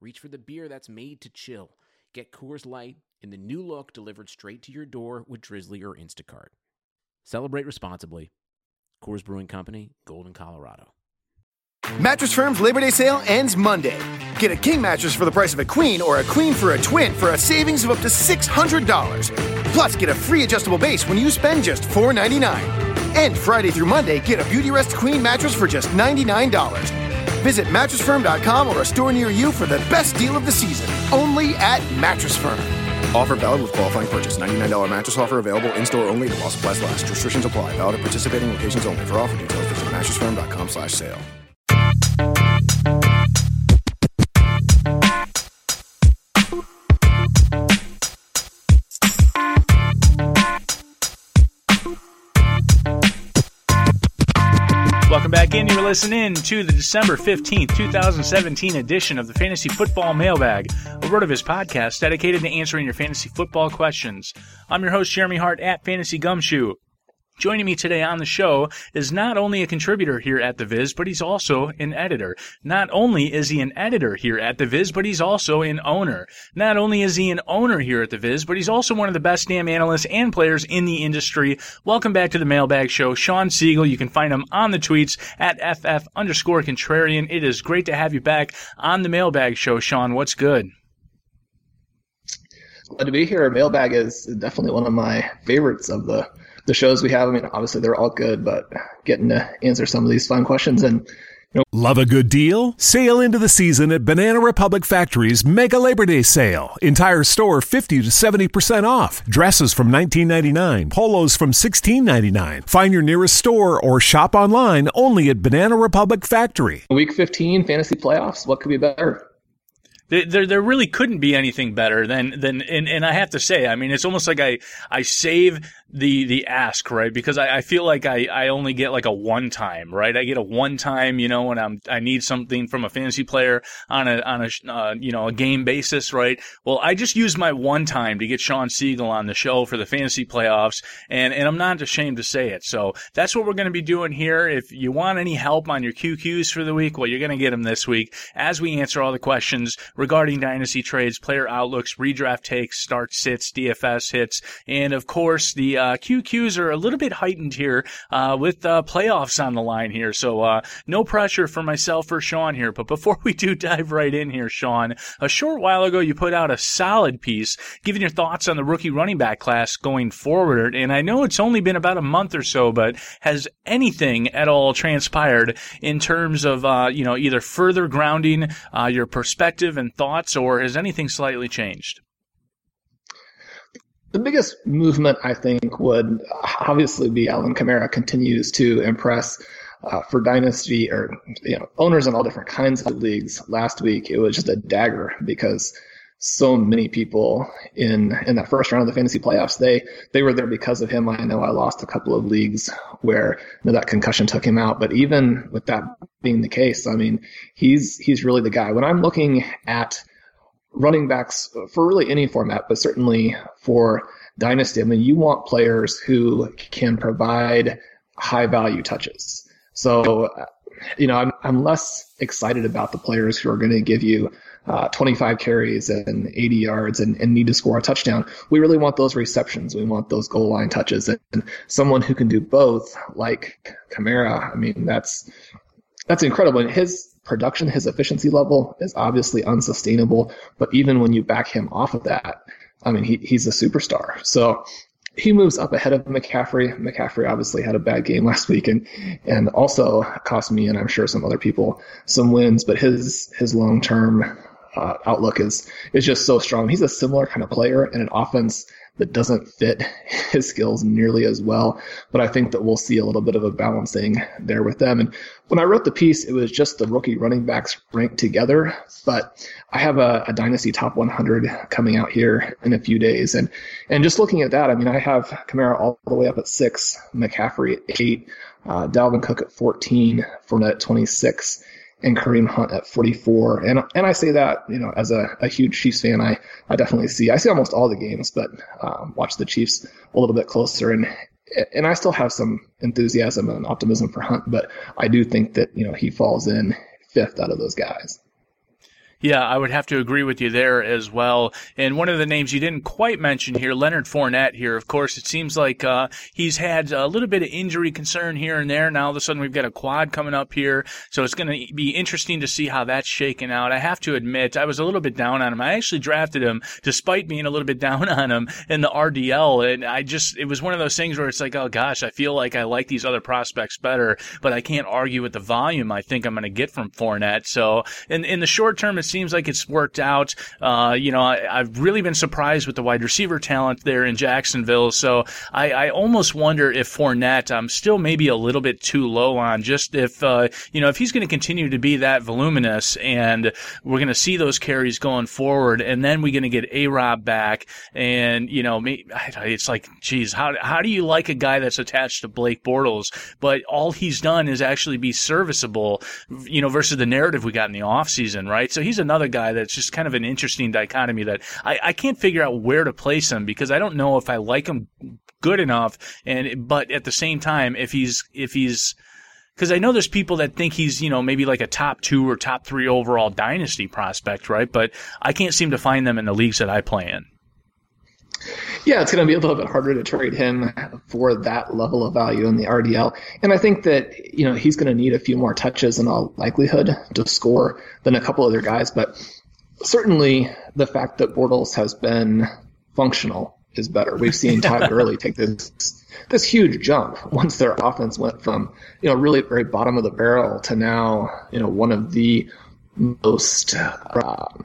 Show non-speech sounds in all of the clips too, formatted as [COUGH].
reach for the beer that's made to chill. Get Coors Light in the new look delivered straight to your door with Drizly or Instacart. Celebrate responsibly. Coors Brewing Company, Golden, Colorado. Mattress Firm's Labor Day sale ends Monday. Get a king mattress for the price of a queen or a queen for a twin for a savings of up to $600. Plus, get a free adjustable base when you spend just 499. And Friday through Monday, get a Beautyrest Queen mattress for just $99. Visit mattressfirm.com or a store near you for the best deal of the season. Only at Mattress Firm. Offer valid with qualifying purchase. $99 mattress offer available in store only. While supplies last. Restrictions apply. Valid at participating locations only. For offer details, visit mattressfirm.com Welcome back in. You're listening to the December 15th, 2017 edition of the Fantasy Football Mailbag, a RotoViz podcast dedicated to answering your fantasy football questions. I'm your host, Jeremy Hart at Fantasy Gumshoe. Joining me today on the show is not only a contributor here at The Viz, but he's also an editor. Not only is he an editor here at The Viz, but he's also an owner. Not only is he an owner here at The Viz, but he's also one of the best damn analysts and players in the industry. Welcome back to the Mailbag Show. Sean Siegel, you can find him on the tweets at FF underscore contrarian. It is great to have you back on the Mailbag Show, Sean. What's good? Glad to be here. Mailbag is definitely one of my favorites of the the shows we have. I mean, obviously they're all good, but getting to answer some of these fun questions and you know, Love a good deal? Sail into the season at Banana Republic Factory's Mega Labor Day Sale. Entire store 50 to 70% off. Dresses from $19.99. Polos from $16.99. Find your nearest store or shop online only at Banana Republic Factory. week 15 fantasy playoffs. What could be better? There, there really couldn't be anything better than, than, and, and I have to say, I mean, it's almost like I, I save the, the ask, right? Because I, I feel like I, I only get like a one time, right? I get a one time, you know, when I'm, I need something from a fantasy player on a, on a, uh, you know, a game basis, right? Well, I just use my one time to get Sean Siegel on the show for the fantasy playoffs. And, and I'm not ashamed to say it. So that's what we're going to be doing here. If you want any help on your QQs for the week, well, you're going to get them this week as we answer all the questions regarding dynasty trades, player outlooks, redraft takes, start sits, DFS hits, and of course the uh, QQs are a little bit heightened here uh, with uh, playoffs on the line here. So uh, no pressure for myself or Sean here. But before [LAUGHS] we do dive right in here, Sean, a short while ago you put out a solid piece giving your thoughts on the rookie running back class going forward. And I know it's only been about a month or so, but has anything at all transpired in terms of uh, you know either further grounding uh, your perspective and thoughts, or has anything slightly changed? The biggest movement, I think, would obviously be Alvin Kamara continues to impress uh, for dynasty or you know owners in all different kinds of leagues. Last week, it was just a dagger because so many people in in that first round of the fantasy playoffs they they were there because of him. I know I lost a couple of leagues where you know, that concussion took him out, but even with that being the case, I mean he's he's really the guy. When I'm looking at running backs for really any format, but certainly for dynasty. I mean, you want players who can provide high value touches. So, you know, I'm, I'm less excited about the players who are going to give you uh, 25 carries and 80 yards and, and, need to score a touchdown. We really want those receptions. We want those goal line touches and, and someone who can do both like Kamara. I mean, that's, that's incredible. And his production, his efficiency level is obviously unsustainable. But even when you back him off of that, I mean, he, he's a superstar. So he moves up ahead of McCaffrey. McCaffrey obviously had a bad game [LAUGHS] last week and, and also cost me and I'm sure some other people some wins, but his, his long term uh, outlook is, is just so strong. He's a similar kind of player in an offense that doesn't fit [LAUGHS] his skills nearly as well. But I think that we'll see a little bit of a balancing there with them. And when I wrote the piece, it was just the rookie running backs ranked together. But I have a, a dynasty top 100 coming out here in a few days, and and just looking at that, I mean, I have Kamara all the way up at six, McCaffrey at eight, uh, Dalvin Cook at 14, Fournette at 26 and Kareem Hunt at 44. And and I say that you know as a, a huge Chiefs fan, I I definitely see I see almost all the games, but um, watch the Chiefs a little bit closer and. And I still have some enthusiasm and optimism for Hunt, but I do think that you know he falls in fifth out of those guys. Yeah, I would have to agree with you there as well. And one of the names you didn't quite mention here, Leonard Fournette here. Of course, it seems like uh, he's had a little bit of injury concern here and there. Now all of a sudden we've got a quad coming up here, so it's going to be interesting to see how that's shaken out. I have to admit, I was a little bit down on him. I actually drafted him despite being a little bit [LAUGHS] down on him in the RDL, and I just it was one of those things where it's like, oh gosh, I feel like I like these other prospects better, but I can't argue with the volume I think I'm going to get from Fournette. So in in the short term, it's seems like it's worked out. Uh, you know, I, have really been surprised with the wide receiver talent there in Jacksonville. So I, I almost wonder if Fournette, I'm still maybe a little bit too low on. Just if uh, you know, if he's going to continue to be that voluminous, and we're going to see those carries going forward, and then we're going to get A Rob back, and you know, it's like, geez, how how do you like a guy that's attached to Blake Bortles, but all he's done is actually be serviceable, you know, versus the narrative we got in the offseason, right? So he's another guy that's just kind of an interesting dichotomy that I, I can't figure out where to place him because I don't know if I like him good enough. And, but at the same time, if he's, if he's, because I know there's people that think he's, you know, maybe like a top two or top three overall dynasty prospect, right? But I can't seem to find them in the leagues that I play in. Yeah, it's going to be a little bit harder to trade him for that level of value in the RDL. And I think that, you know, he's going to need a few more touches in all likelihood to score than a couple other guys. But certainly the fact that Bortles has been functional is better. We've seen [LAUGHS] Todd Gurley take this this huge jump once their offense went from, you know, really very bottom of the barrel to now, you know, one of the most um,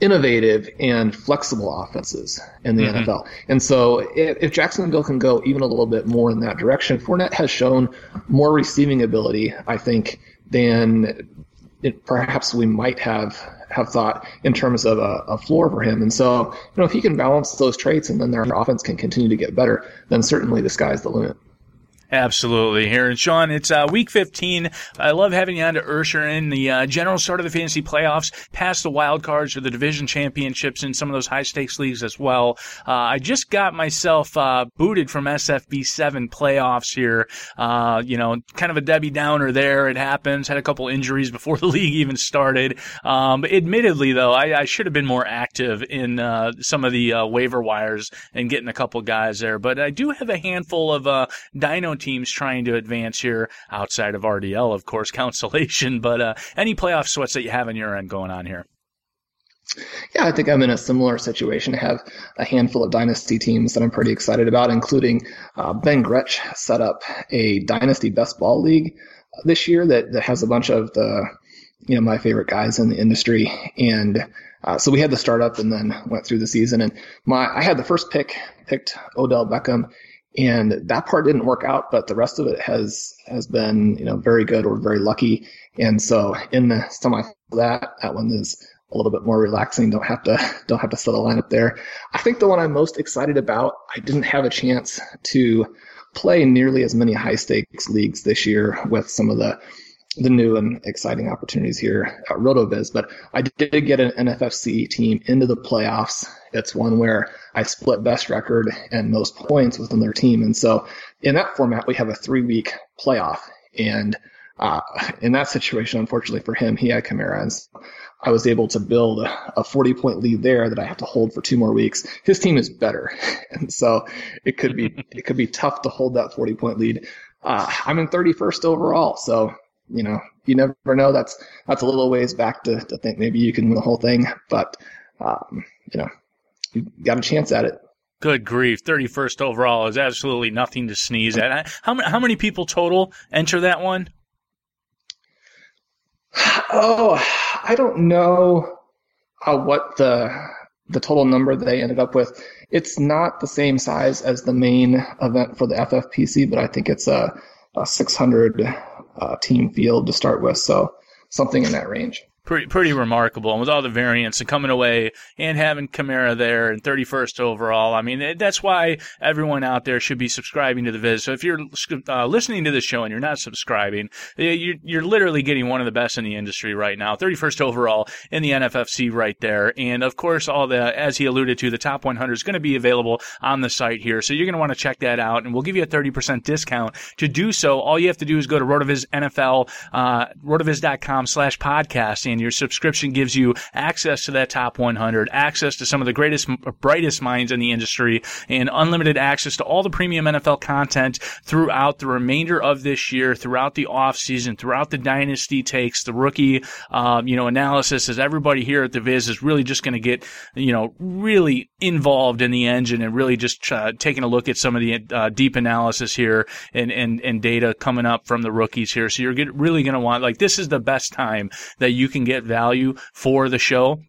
innovative and flexible offenses in the mm-hmm. NFL. And so if, if, Jacksonville can go even a little bit more in that direction, Fournette has shown more receiving ability, I think, than it, perhaps we might have have thought in terms of a, a, floor for him. And so, you know, if he can balance those traits and then their offense can continue to get better, then certainly the sky's the limit. Absolutely. Here, and Sean, it's uh, week 15. I love having you on to Ursher in the uh, general start of the fantasy playoffs, past the wild cards or the division championships in some of those high stakes leagues as well. Uh, I just got myself uh, booted from SFB 7 playoffs here. Uh, you know, kind of a Debbie Downer there. It happens. Had a couple injuries before [LAUGHS] the league even started. Um, admittedly, though, I, I, should have been more active in uh, some of the waiver wires and getting a couple guys there. But I do have a handful of Dino teams trying to advance here outside of RDL, of course, [LAUGHS] consolation. But uh, any playoff sweats that you have on your end going on here? Yeah, I think I'm in a similar situation. I have a handful of dynasty teams that I'm pretty excited about, including uh, Ben Gretch set up a dynasty best ball league this year that, that has a bunch of the you know my favorite guys in the industry and uh, so we had the startup and then went through the season and my I had the first pick picked Odell Beckham and that part didn't work out, but the rest of it has has been you know very good or very lucky. And so in the semi that that one is a little bit more relaxing. Don't have to [LAUGHS] don't have to set a lineup there. I think the one I'm most excited about. I didn't have a chance to play nearly as many high stakes leagues this year with some of the the new and exciting opportunities here at RotoViz. But I did get an NFFC team into the playoffs. It's one where I split best record and most points within their team. And so in that format, we have a three week playoff. And uh, in that situation, unfortunately for him, he had. And so I was able to build a 40 point lead there that I have to hold for two more weeks. His team is better. [LAUGHS] And so it could be, [LAUGHS] it could be tough to hold that 40 point lead. Uh, I'm in 31st overall. So you know, you never know. That's that's a little ways back to, to think maybe you can win the whole thing, but um, you know, you got a chance at it. Good grief! Thirty first overall is absolutely nothing to sneeze at. How many how many people total enter that one? Oh, I don't know uh, what the the total number they ended up with, it's not the same size as the main event for the FFPC, but I think it's a, a 600 uh, team field to start with. So something in that range pretty pretty remarkable. And with all the variants and coming away and having Kamara there and 31st overall, I mean that's why everyone out there should be subscribing to the Viz. So if you're uh, listening to this show and you're not subscribing, you're, you're literally getting one of the best in the industry right now. 31st overall in the NFFC right there, and of course all the as he alluded to, the top 100 is going to be available on the site here. So you're going to want to check that out, and we'll give you a 30% discount to do so. All you have to do is go to Rotoviz NFL, uh, rotoviz.com slash podcast and your subscription gives you access to that top 100, access to some of the greatest, brightest minds in the industry, and unlimited access to all the premium NFL content throughout the remainder of this year, throughout the off season, throughout the dynasty takes, the rookie, um, you know, analysis. As everybody here at the Viz is really just going to get, you know, really involved in the engine and really just uh, taking a look at some of the uh, deep analysis here and, and and data coming up from the rookies here. So you're get, really going to want like this is the best time that you can get value for the show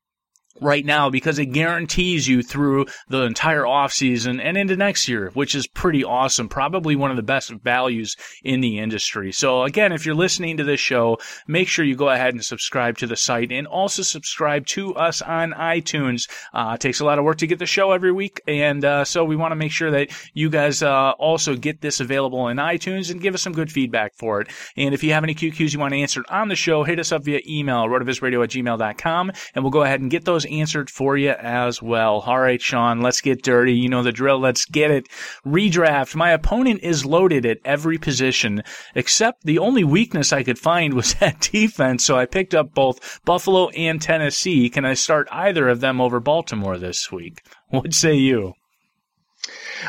right now because it guarantees you through the entire offseason and into next year, which is pretty awesome. Probably one of the best values in the industry. So again, if you're listening to this show, make sure you go ahead and subscribe to the site and also subscribe to us on iTunes. Uh, it takes a lot of work to get the show every week. And, uh, so we want to make sure that you guys, uh, also get this available in iTunes and give us some good feedback for it. And if you have any QQs you want answered on the show, hit us up via email, rotovizradio at gmail.com, and we'll go ahead and get those answered for you as well. All right, Sean, let's get dirty. You know the drill. Let's get it. Redraft. My opponent is loaded at every position, except the only weakness I could find was [LAUGHS] at defense. So I picked up both Buffalo and Tennessee. Can I start either of them over Baltimore this week? What say you?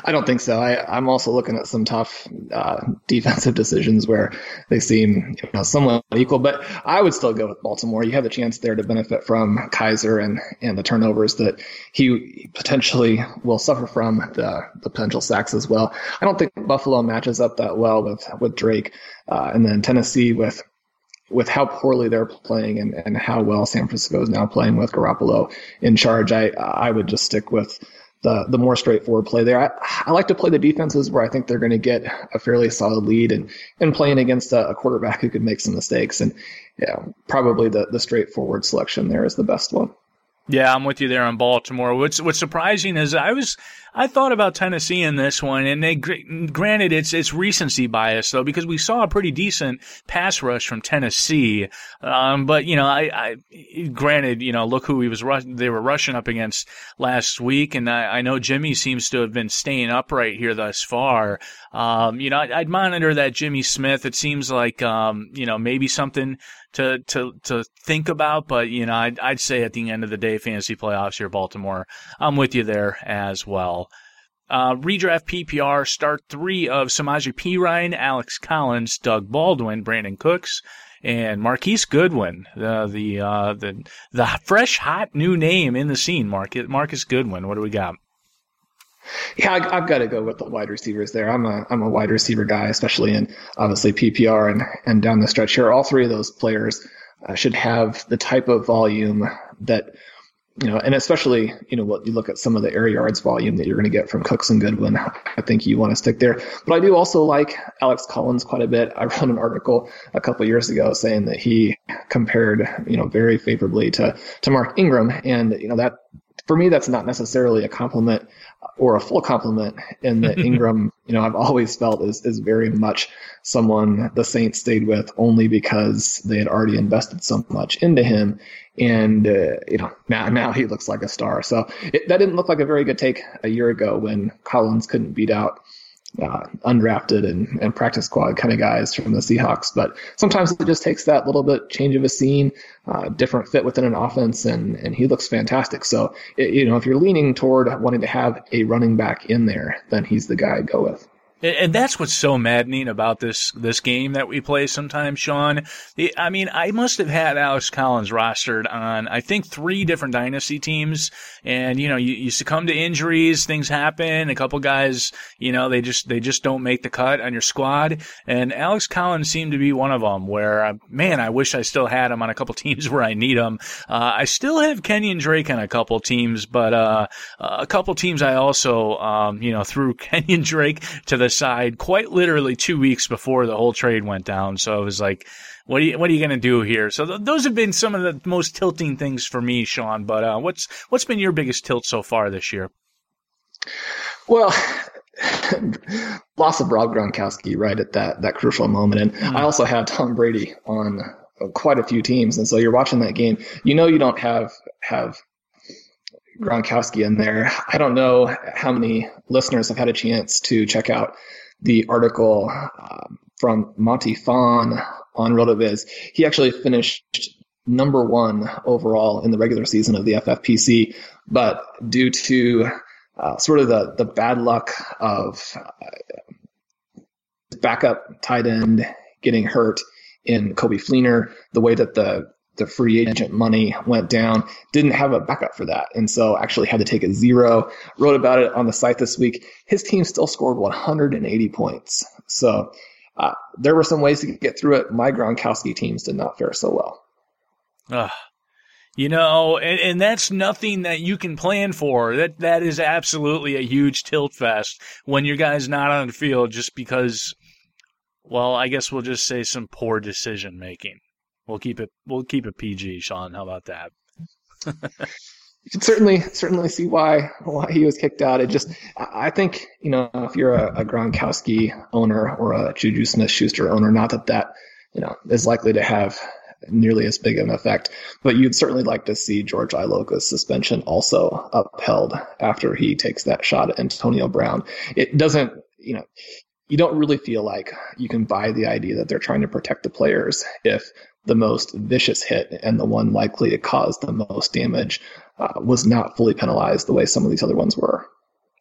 I don't think so. I, am also looking at some tough uh, defensive decisions where they seem you know, somewhat equal, but I would still go with Baltimore. You have the chance there to benefit from Kizer and, and the turnovers that he potentially will suffer from, the, the potential sacks as well. I don't think Buffalo matches up that well with, with Drake. Uh, and then Tennessee with with how poorly they're playing and, and how well San Francisco is now playing with Garoppolo in charge, I I would just stick with the the more straightforward play there. I, I like to play the defenses where I think they're going to get a fairly solid lead and and playing against a, a quarterback who could make some mistakes. And yeah, probably the the straightforward selection there is the best one. Yeah, I'm with you there on Baltimore. What's what's surprising is I was I thought about Tennessee in this one, and they granted it's it's recency bias though because we saw a pretty decent pass rush from Tennessee, um, but you know I, I granted you know look who he was rush- they were rushing up against last week, and I, I know Jimmy seems to have been staying upright here thus far. Um, you know I'd, I'd, monitor that Jimmy Smith. It seems like um, you know maybe something to to to think about. But you know, I'd, I'd say at the end of the day, fantasy playoffs here, Baltimore. I'm with you there as well. Uh, redraft PPR start three of Samaje Perine, Alex Collins, Doug Baldwin, Brandin Cooks, and Marquise Goodwin, the the uh, the the fresh hot new name in the scene. Marcus Marcus Goodwin. What do we got? Yeah, I, have got to go with the wide receivers there. I'm a I'm a wide receiver guy, especially in obviously PPR and and down the stretch here. All three of those players uh, should have the type of volume that you know, and especially you know what you look at some of the air yards volume that you're going to get from Cooks and Goodwin. I think you want to stick there. But I do also like Alex Collins quite a bit. I [LAUGHS] wrote an article a couple years ago saying that he compared you know very favorably to to Mark Ingram, and you know that for me, that's not necessarily a compliment or a full compliment in that [LAUGHS] Ingram, you know, I've always felt is, is very much someone the Saints stayed with only because they had already invested so much into him. And, uh, you know, now, now he looks like a star. So it, that didn't look like a very good take a year ago when Collins couldn't beat out uh, undrafted and, and practice squad kind of guys from the Seahawks. But sometimes it just takes that little bit change of a scene, uh, different fit within an offense, and and he looks fantastic. So it, you know, if you're leaning toward wanting to have a running back in there, then he's the guy I'd go with. And that's what's so maddening about this this game that we play sometimes, Sean. I mean, I must have had Alex Collins rostered on I think three different dynasty teams, and you know, you, you succumb to injuries, things happen. A couple guys, you know, they just they just don't make the cut on your squad, and Alex Collins seemed to be one of them. Where uh, man, I wish I still had him on a couple [LAUGHS] teams where I need him. Uh, I still have Kenyon Drake on a couple teams, but uh, a couple teams I also um, you know threw [LAUGHS] Kenyon Drake to the side quite literally two weeks before the whole trade went down. So I was like, what are you, what are you going to do here? So th- those have been some of the most tilting things for me, Sean. But uh, what's what's been your biggest tilt so far this year? Well, [LAUGHS] loss of Rob Gronkowski right at that that crucial moment, and mm. I also have Tom Brady on quite a few teams, and so you're watching that game. You know, you don't have have Gronkowski in there. I don't know how many listeners have had a chance to check out the article uh, from Monty Phan on RotoViz. He actually finished number one overall in the regular season of the FFPC, but due to uh, sort of the, the bad luck of uh, backup tight end getting hurt in Coby Fleener, the way that the the free agent money went down, didn't have a backup for that. And so actually had to take a zero. Wrote about it on the site this week. His team still scored 180 points. So uh, there were some ways to get through it. My Gronkowski teams did not fare so well. Uh, you know, and, and that's nothing that you can plan for. That that is absolutely a huge tilt fest when your guy's not on the field just because well, I guess we'll just say some poor decision making. We'll keep it. We'll keep it PG, Sean. How about that? you can certainly certainly see why why he was kicked out. It just I think you know if you're a, a Gronkowski owner or a Juju Smith Schuster owner, not that that you know is likely to have nearly as big an effect, but you'd certainly like to see George Iloka's suspension also upheld after he takes that shot at Antonio Brown. It doesn't you know you don't really feel like you can buy the idea that they're trying to protect the players if the most vicious hit and the one likely to cause the most damage uh, was not fully penalized the way some of these other ones were.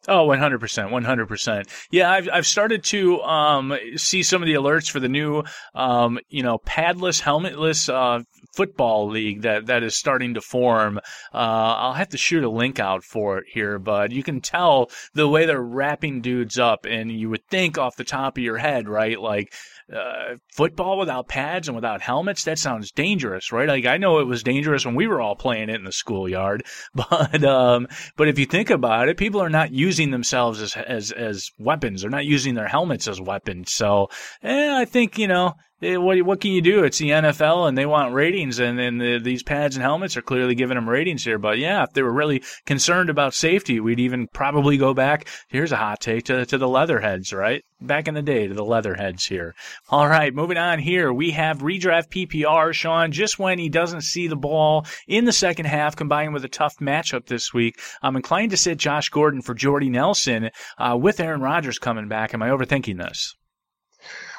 Oh, 100%, 100%. Yeah, I've, I've started to, um, see some of the alerts for the new, um, you know, padless, helmetless, uh, football league that, that is starting to form. Uh, I'll have to shoot a link out for it here, but you can tell the way they're wrapping dudes up and you would think off the top of your head, right? Like, uh, football without pads and without helmets, that sounds dangerous, right? Like I know it was dangerous when we were all playing it in the schoolyard, [LAUGHS] but um, but if you think about it, people are not using themselves as as as weapons. They're not using their helmets as weapons. So, eh, I think you know What what can you do? It's the NFL, and they want ratings, and these pads and helmets are clearly giving them ratings here. But yeah, if they were really concerned about safety, we'd even probably go back. Here's a hot take to to the Leatherheads, right? Back in the day, to the Leatherheads here. All right, moving on here, we have redraft PPR. Sean, just when he doesn't see the ball in the second half, combined with a tough matchup this week, I'm inclined to sit Josh Gordon for Jordy Nelson uh, with Aaron Rodgers coming back. Am I overthinking this?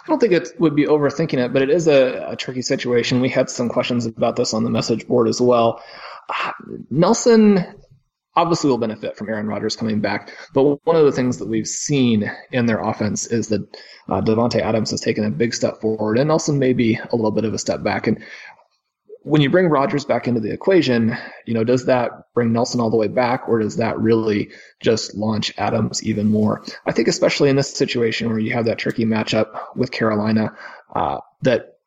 I don't think it would be overthinking it, but it is a, a, tricky situation. We had some questions about this on the message board as well. Uh, Nelson obviously will benefit from Aaron Rodgers coming back, but one of the things that we've seen in their offense is that uh, Davante Adams has taken a big step forward, and Nelson may be a little bit of a step back. And when you bring Rodgers back into the equation, you know, does that bring Nelson all the way back or does that really just launch Adams even more? I think especially in this situation where you have that tricky matchup with Carolina, uh, that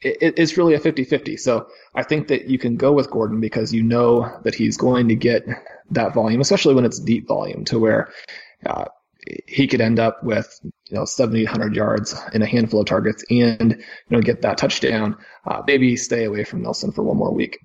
it, it's really a 50-50. So I think that you can go with Gordon because you know that he's going to get that volume, especially when it's deep volume to where, uh, he could end up with you know 7,800 yards and a handful of targets and you know get that touchdown. Uh, maybe stay away from Nelson for one more week.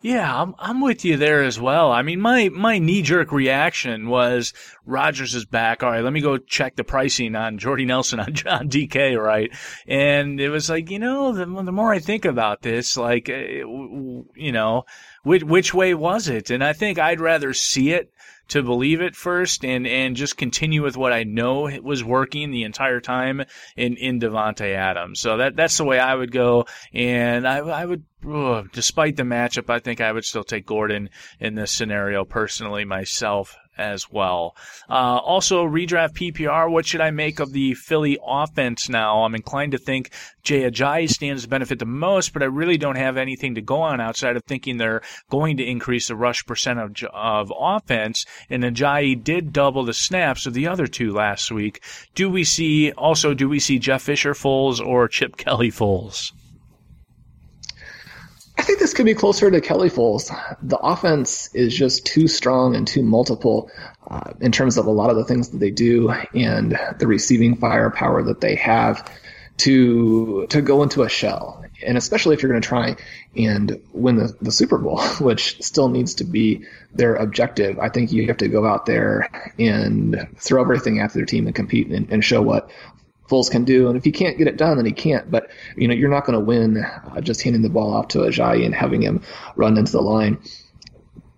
Yeah, I'm I'm with you there as well. I mean, my my knee jerk reaction was Rodgers is back. All right, let me go check the pricing on Jordy Nelson [LAUGHS] on John DK, right? And it was like, you know, the, the more I think about this, like, eh, you know, which which way was it? And I think I'd rather see it to believe it first and, and just continue with what I know was working the entire time in, in Davante Adams. So that, that's the way I would go. And I, I would, ugh, despite the matchup, I think I would still take Gordon in this scenario personally myself as well. Uh, also, redraft PPR. What should I make of the Philly offense now? I'm inclined to think Jay Ajayi stands to benefit the most, but I really don't have anything to go on outside of thinking they're going to increase the rush percentage of offense. And Ajayi did double the snaps of the other two last week. Do we see also? Do we see Jeff Fisher Foles or Chip Kelly Foles? I think this could be closer to Kelly Foles. The offense is just too strong and too multiple uh, in terms of a lot of the things that they do and the receiving firepower that they have to to go into a shell. And especially if you're going to try and win the, the Super Bowl, [LAUGHS] which still needs to be their objective, I think you have to go out there and throw everything after their team and compete and, and show what Foles can do. And if he can't get it done, then he can't. But you know, you're not going to win uh, just handing the ball off to Ajayi and having him run into the line.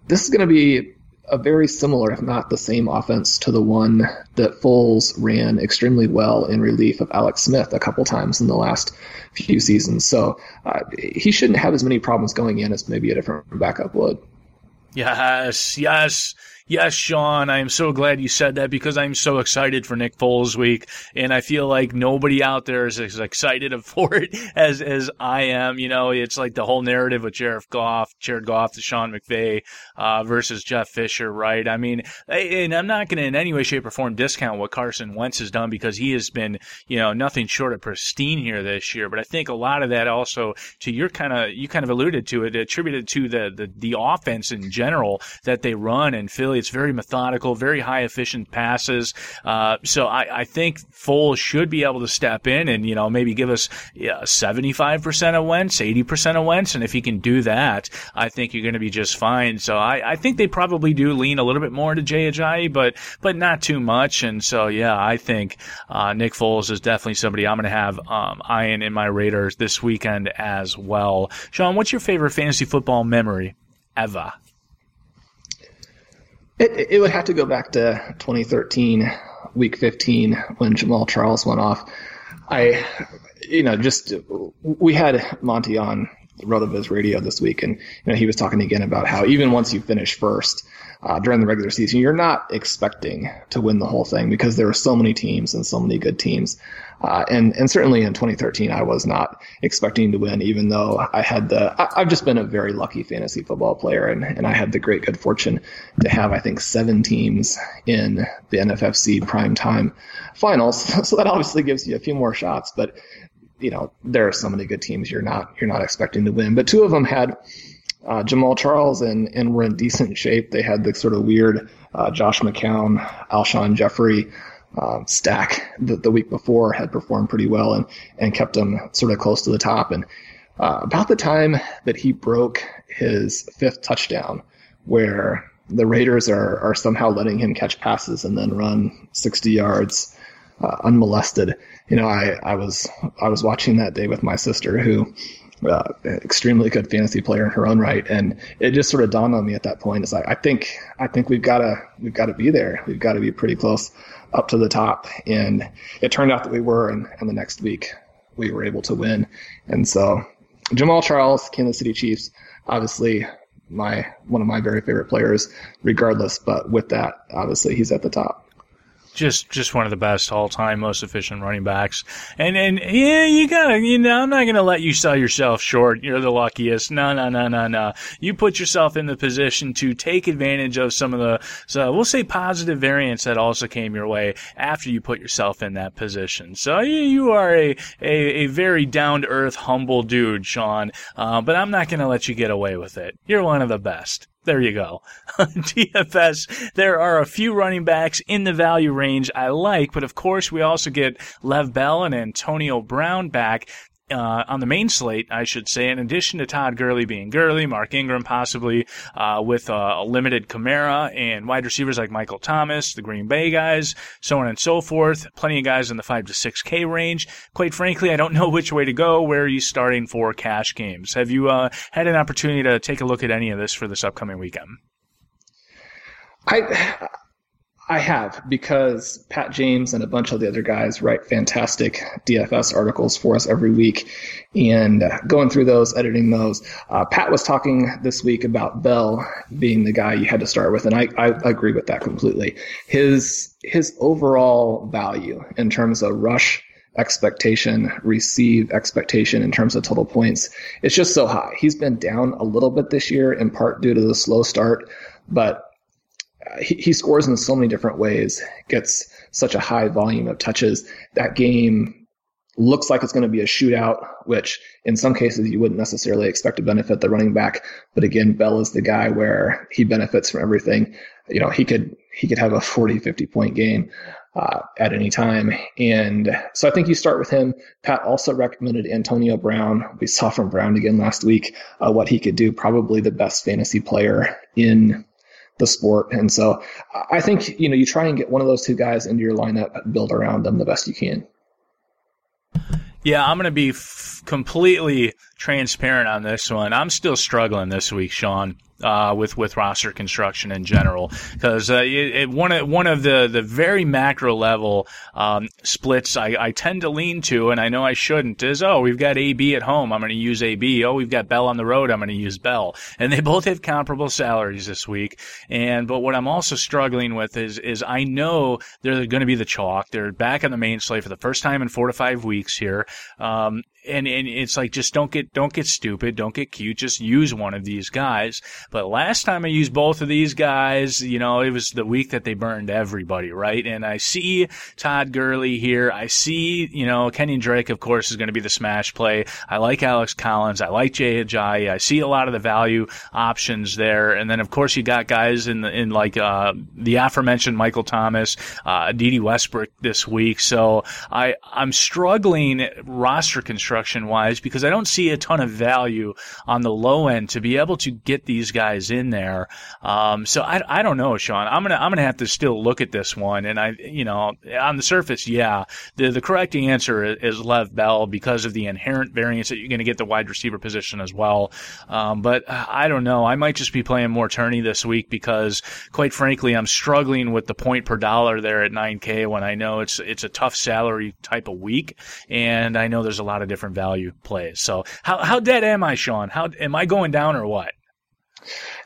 This is going to be a very similar, if not the same, offense to the one that Foles ran extremely well in relief of Alex Smith a couple times in the last few seasons. So uh, he shouldn't have as many problems going in as maybe a different backup would. Yes, yes. Yes, Sean, I am so glad you said that because I'm so excited for Nick Foles week, and I feel like nobody out there is as excited [LAUGHS] for it as as I am. You know, it's like the whole narrative with Jared Goff, Jared Goff to Sean McVay uh, versus Jeff Fisher, right? I mean, and I'm not going to in any way, shape, or form discount what Carson Wentz has done because he has been, you know, nothing short of pristine here this year. But I think a lot of that also to your kind of you kind of alluded to it, attributed to the the, the offense in general that they run in Philly it's very methodical, very high efficient passes. Uh, so I, I, think Foles should be able to step in and, you know, maybe give us yeah, 75% of Wentz, 80% of Wentz. And if he can do that, I think you're going to be just fine. So I, I think they probably do lean a little bit more into Jay Ajayi, but, but not too much. And so, yeah, I think, uh, Nick Foles is definitely somebody I'm going to have, um, eyeing in my radars this weekend as well. Sean, what's your favorite fantasy football memory ever? It, it would have to go back to 2013, week 15, when Jamaal Charles went off. I, you know, just we had Monty on RotoViz Radio this week, and you know he was talking again about how even once you finish first, uh, during the regular season, you're not expecting to win the whole thing because there are so many teams and so many good teams. Uh, and and certainly in 2013, I was not expecting to win, even though I had the. I, have just been a very lucky fantasy football player, and and I had the great good fortune to have I think seven teams in the NFFC prime time finals. [LAUGHS] So that obviously gives you a few more shots, but you know there are so many good teams you're not you're not expecting to win. But two of them had uh, Jamaal Charles and, and were in decent shape. They had the sort of weird uh, Josh McCown, Alshon Jeffery uh, stack that the week before had performed pretty well and, and kept him sort of close to the top. And uh, about the time that he broke his fifth touchdown, where the Raiders are, are somehow letting him catch passes and then run 60 yards uh, unmolested. You know, I, I was I was watching that day with my sister who uh, extremely good fantasy player in her own right, and it just sort of dawned on me at that point. It's like I think I think we've got to we've got to be there. We've got to be pretty close up to the top, and it turned out that we were. And, and the next week we were able to win, and so Jamaal Charles, Kansas City Chiefs, obviously my one of my very favorite players, regardless. But with that, obviously he's at the top just just one of the best all time, most efficient running backs. And and yeah, you gotta you know I'm not gonna let you sell yourself short. You're the luckiest. No no no no no. You put yourself in the position to take advantage of some of the so we'll say positive variants that also came your way after you put yourself in that position. So you, you are a, a, a very down to earth, humble dude, Sean. Uh, but I'm not gonna let you get away with it. You're one of the best. There you go. [LAUGHS] DFS, there are a few running backs in the value range I like, but of course we also get Lev Bell and Antonio Brown back uh, on the main slate, I should say, in addition to Todd Gurley being Gurley, Mark Ingram possibly uh, with uh, a limited Kamara and wide receivers like Michael Thomas, the Green Bay guys, so on and so forth. Plenty of guys in the five to six K range. Quite frankly, I don't [LAUGHS] know which way to go. Where are you starting for cash games? Have you uh, had an opportunity to take a look at any of this for this upcoming weekend? I I have because Pat James and a bunch of the other guys write fantastic DFS articles for us every week. And uh, going through those, editing those, uh, Pat was talking this week about Bell being the guy you had to start with, and I, I agree with that completely. His his overall value in terms of rush expectation, receive expectation in terms of total points, it's just so high. He's been down a little bit this year, in part due to the slow start, but he, scores in so many different ways, gets such a high volume of touches. That game looks like it's going to be a shootout, which in some cases you wouldn't necessarily expect to benefit the running back. But again, Bell is the guy where he benefits from everything. You know, he could, he could have a 40, 50 point game, uh, at any time. And so I think you start with him. Pat also recommended Antonio Brown. We saw from Brown again last week, uh, what he could do. Probably the best fantasy player in the sport. And so I think, you know, you try and get one of those two guys into your lineup, build around them the best you can. Yeah, I'm going to be completely transparent on this one. I'm still struggling this week, Sean uh, with with roster construction in general because uh, it, it, one of one of the the very macro level um, splits I, I tend to lean to, and I know I shouldn't, is oh we've got AB at home, I'm going to use AB. Oh we've got Bell on the road, I'm going to use Bell, and they [LAUGHS] both have comparable salaries this week. And but what I'm also struggling with is is I know they're going to be the chalk. They're back on the main slate for the first time in four to five weeks here. Um, and and it's like just don't get don't get stupid, don't get cute, just use one of these guys. But last time I used both of these guys, you know, it was the week that they burned everybody, right? And I see Todd Gurley here. I see, you know, Kenyon Drake, of course, is going to be the smash play. I like Alex Collins. I like Jay Ajayi. I see a lot of the value options there. And then, of course, you got guys in the, in like, uh, the aforementioned Michael Thomas, uh, Westbrook this week. So I, I'm struggling roster construction wise because I don't see a ton of value on the low end to be able to get these guys in there. Um, so I, I don't know, Sean. I'm gonna I'm gonna have to still look at this one. And I, you know, on the surface, yeah, the the correct answer is Lev Bell because of the inherent variance that you're going to get the wide receiver position as well. Um, but I don't know. I might just be playing more tourney this week because, quite frankly, I'm struggling with the point per dollar there at 9K when I know it's it's a tough salary type of week, and I know there's a lot of different value plays. So how how dead am I, Sean? How am I going down or what?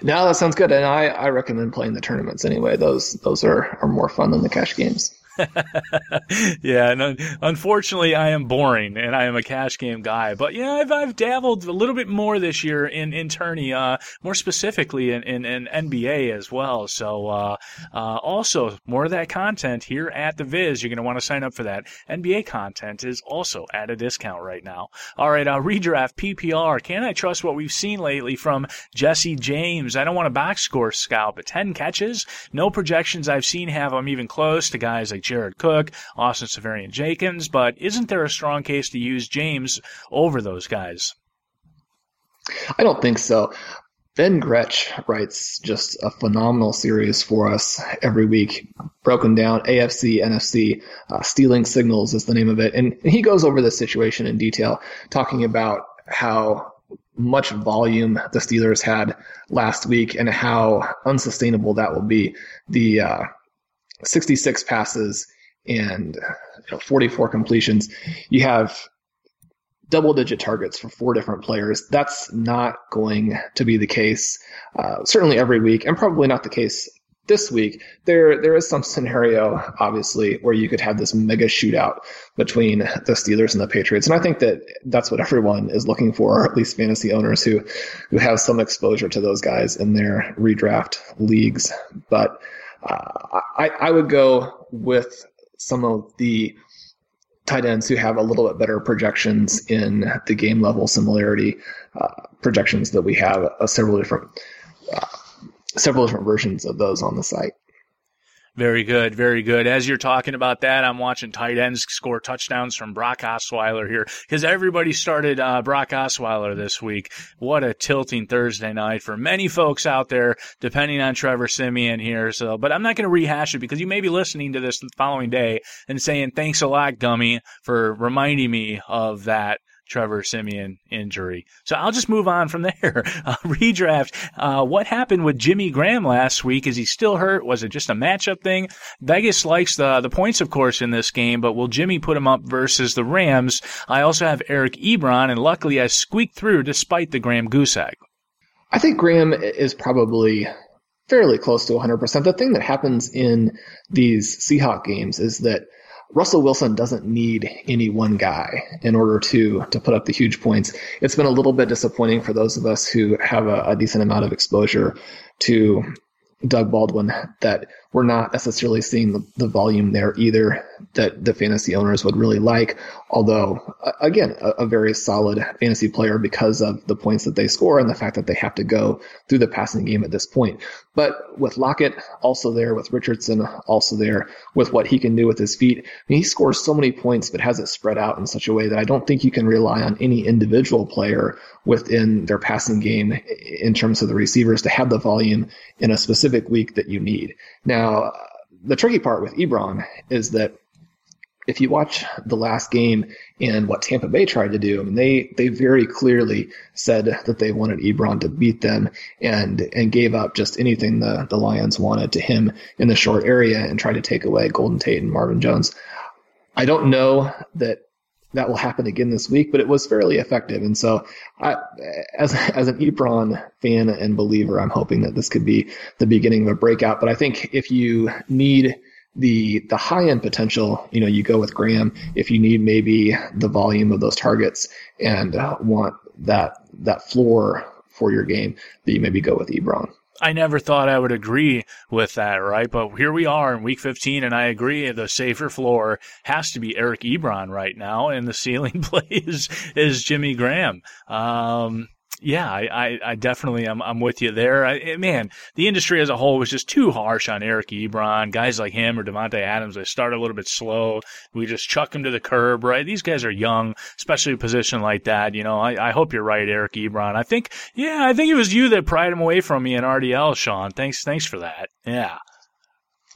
No, that sounds good, and I, I recommend playing the tournaments anyway. Those those are, are more fun than the cash games. [LAUGHS] yeah, and unfortunately, I am boring, and I am a cash game guy. But yeah, I've I've dabbled a little bit more this year in in tourney, uh, more specifically in, in, in NBA as well. So uh, uh, also more of that content here at the Viz. You're going to want to sign up for that. NBA content is also at a discount right now. All right, uh, redraft PPR. Can I trust what we've seen lately from Jesse James? I don't want a box score scout, but ten catches. No projections I've seen have him even close to guys like Jared Cook, Austin Seferian Jenkins, but isn't there a strong case to use James over those guys? I don't think so. Ben Gretch writes just a phenomenal series for us every week, broken down AFC, NFC, uh, stealing signals is the name of it. And he goes over this situation in detail, talking about how much volume the Steelers had last week and how unsustainable that will be. The, uh, 66 passes and you know, 44 completions. You have double digit targets for four different players. That's not going to be the case, uh, certainly every week, and probably not the case this week. There, there is some scenario, obviously, where you could have this mega shootout between the Steelers and the Patriots, and I think that that's what everyone is looking for, or at least fantasy owners who, who have some exposure to those guys in their redraft leagues. But uh, I, I would go with some of the tight ends who have a little bit better projections in the game level similarity uh, projections that we have uh, several different uh, several different versions of those on the site. Very good, very good. As you're talking about that, I'm watching tight ends score touchdowns from Brock Osweiler here because everybody started uh, Brock Osweiler this week. What a tilting Thursday night for many folks out there, depending on Trevor Siemian here. So, but I'm not going to rehash it because you may be listening to this the following day and saying, "Thanks a lot, Gummy, for reminding me of that." Trevor Siemian injury. So I'll just move on from there. [LAUGHS] Uh, redraft. Uh, what happened with Jimmy Graham last week? Is he still hurt? Was it just a matchup thing? Vegas likes the the points, of course, in this game, but will Jimmy put him up versus the Rams? I also have Eric Ebron, and luckily I squeaked through despite the Graham goose egg. I think Graham is probably fairly close to 100%. The thing that happens in these Seahawk games is that Russell Wilson doesn't need any one guy in order to to put up the huge points. It's been a little bit disappointing for those of us who have a, a decent amount of exposure to Doug Baldwin that we're not necessarily seeing the, the volume there either that the fantasy owners would really like. Although, again, a, a, very solid fantasy player because of the points that they score and the fact that they have to go through the passing game at this point. But with Lockett also there, with Richardson also there, with what he can do with his feet, I mean, he scores so many points but has it spread out in such a way that I don't think you can rely on any individual player within their passing game in terms of the receivers to have the volume in a specific week that you need. Now, now, the tricky part with Ebron is that if you watch the last game and what Tampa Bay tried to do, I mean, they they very clearly said that they wanted Ebron to beat them and and gave up just anything the the Lions wanted to him in the short area and tried to take away Golden Tate and Marvin Jones. I don't know that that will happen again this week, but it was fairly effective. And so, I, as as an Ebron fan and believer, I'm hoping that this could be the beginning of a breakout. But I think if you need the the high end potential, you know, you go with Graham. If you need maybe the volume of those targets and uh, want that that floor for your game, that you maybe go with Ebron. I never thought I would agree with that, right? But here we are in week 15, and I agree the safer floor has to be Eric Ebron right now, and the ceiling [LAUGHS] play is, is Jimmy Graham. Um, yeah, I, I, I, definitely am. I'm with you there. I, eh, man, the industry as a whole was just too harsh on Eric Ebron. Guys like him or Davante Adams, they start a little bit slow. We just chuck them to the curb, right? These guys are young, especially a position like that. You know, I, I hope you're right, Eric Ebron. I think, yeah, I think it was you that pried him away from me in RDL, Sean. Thanks, thanks for that. Yeah.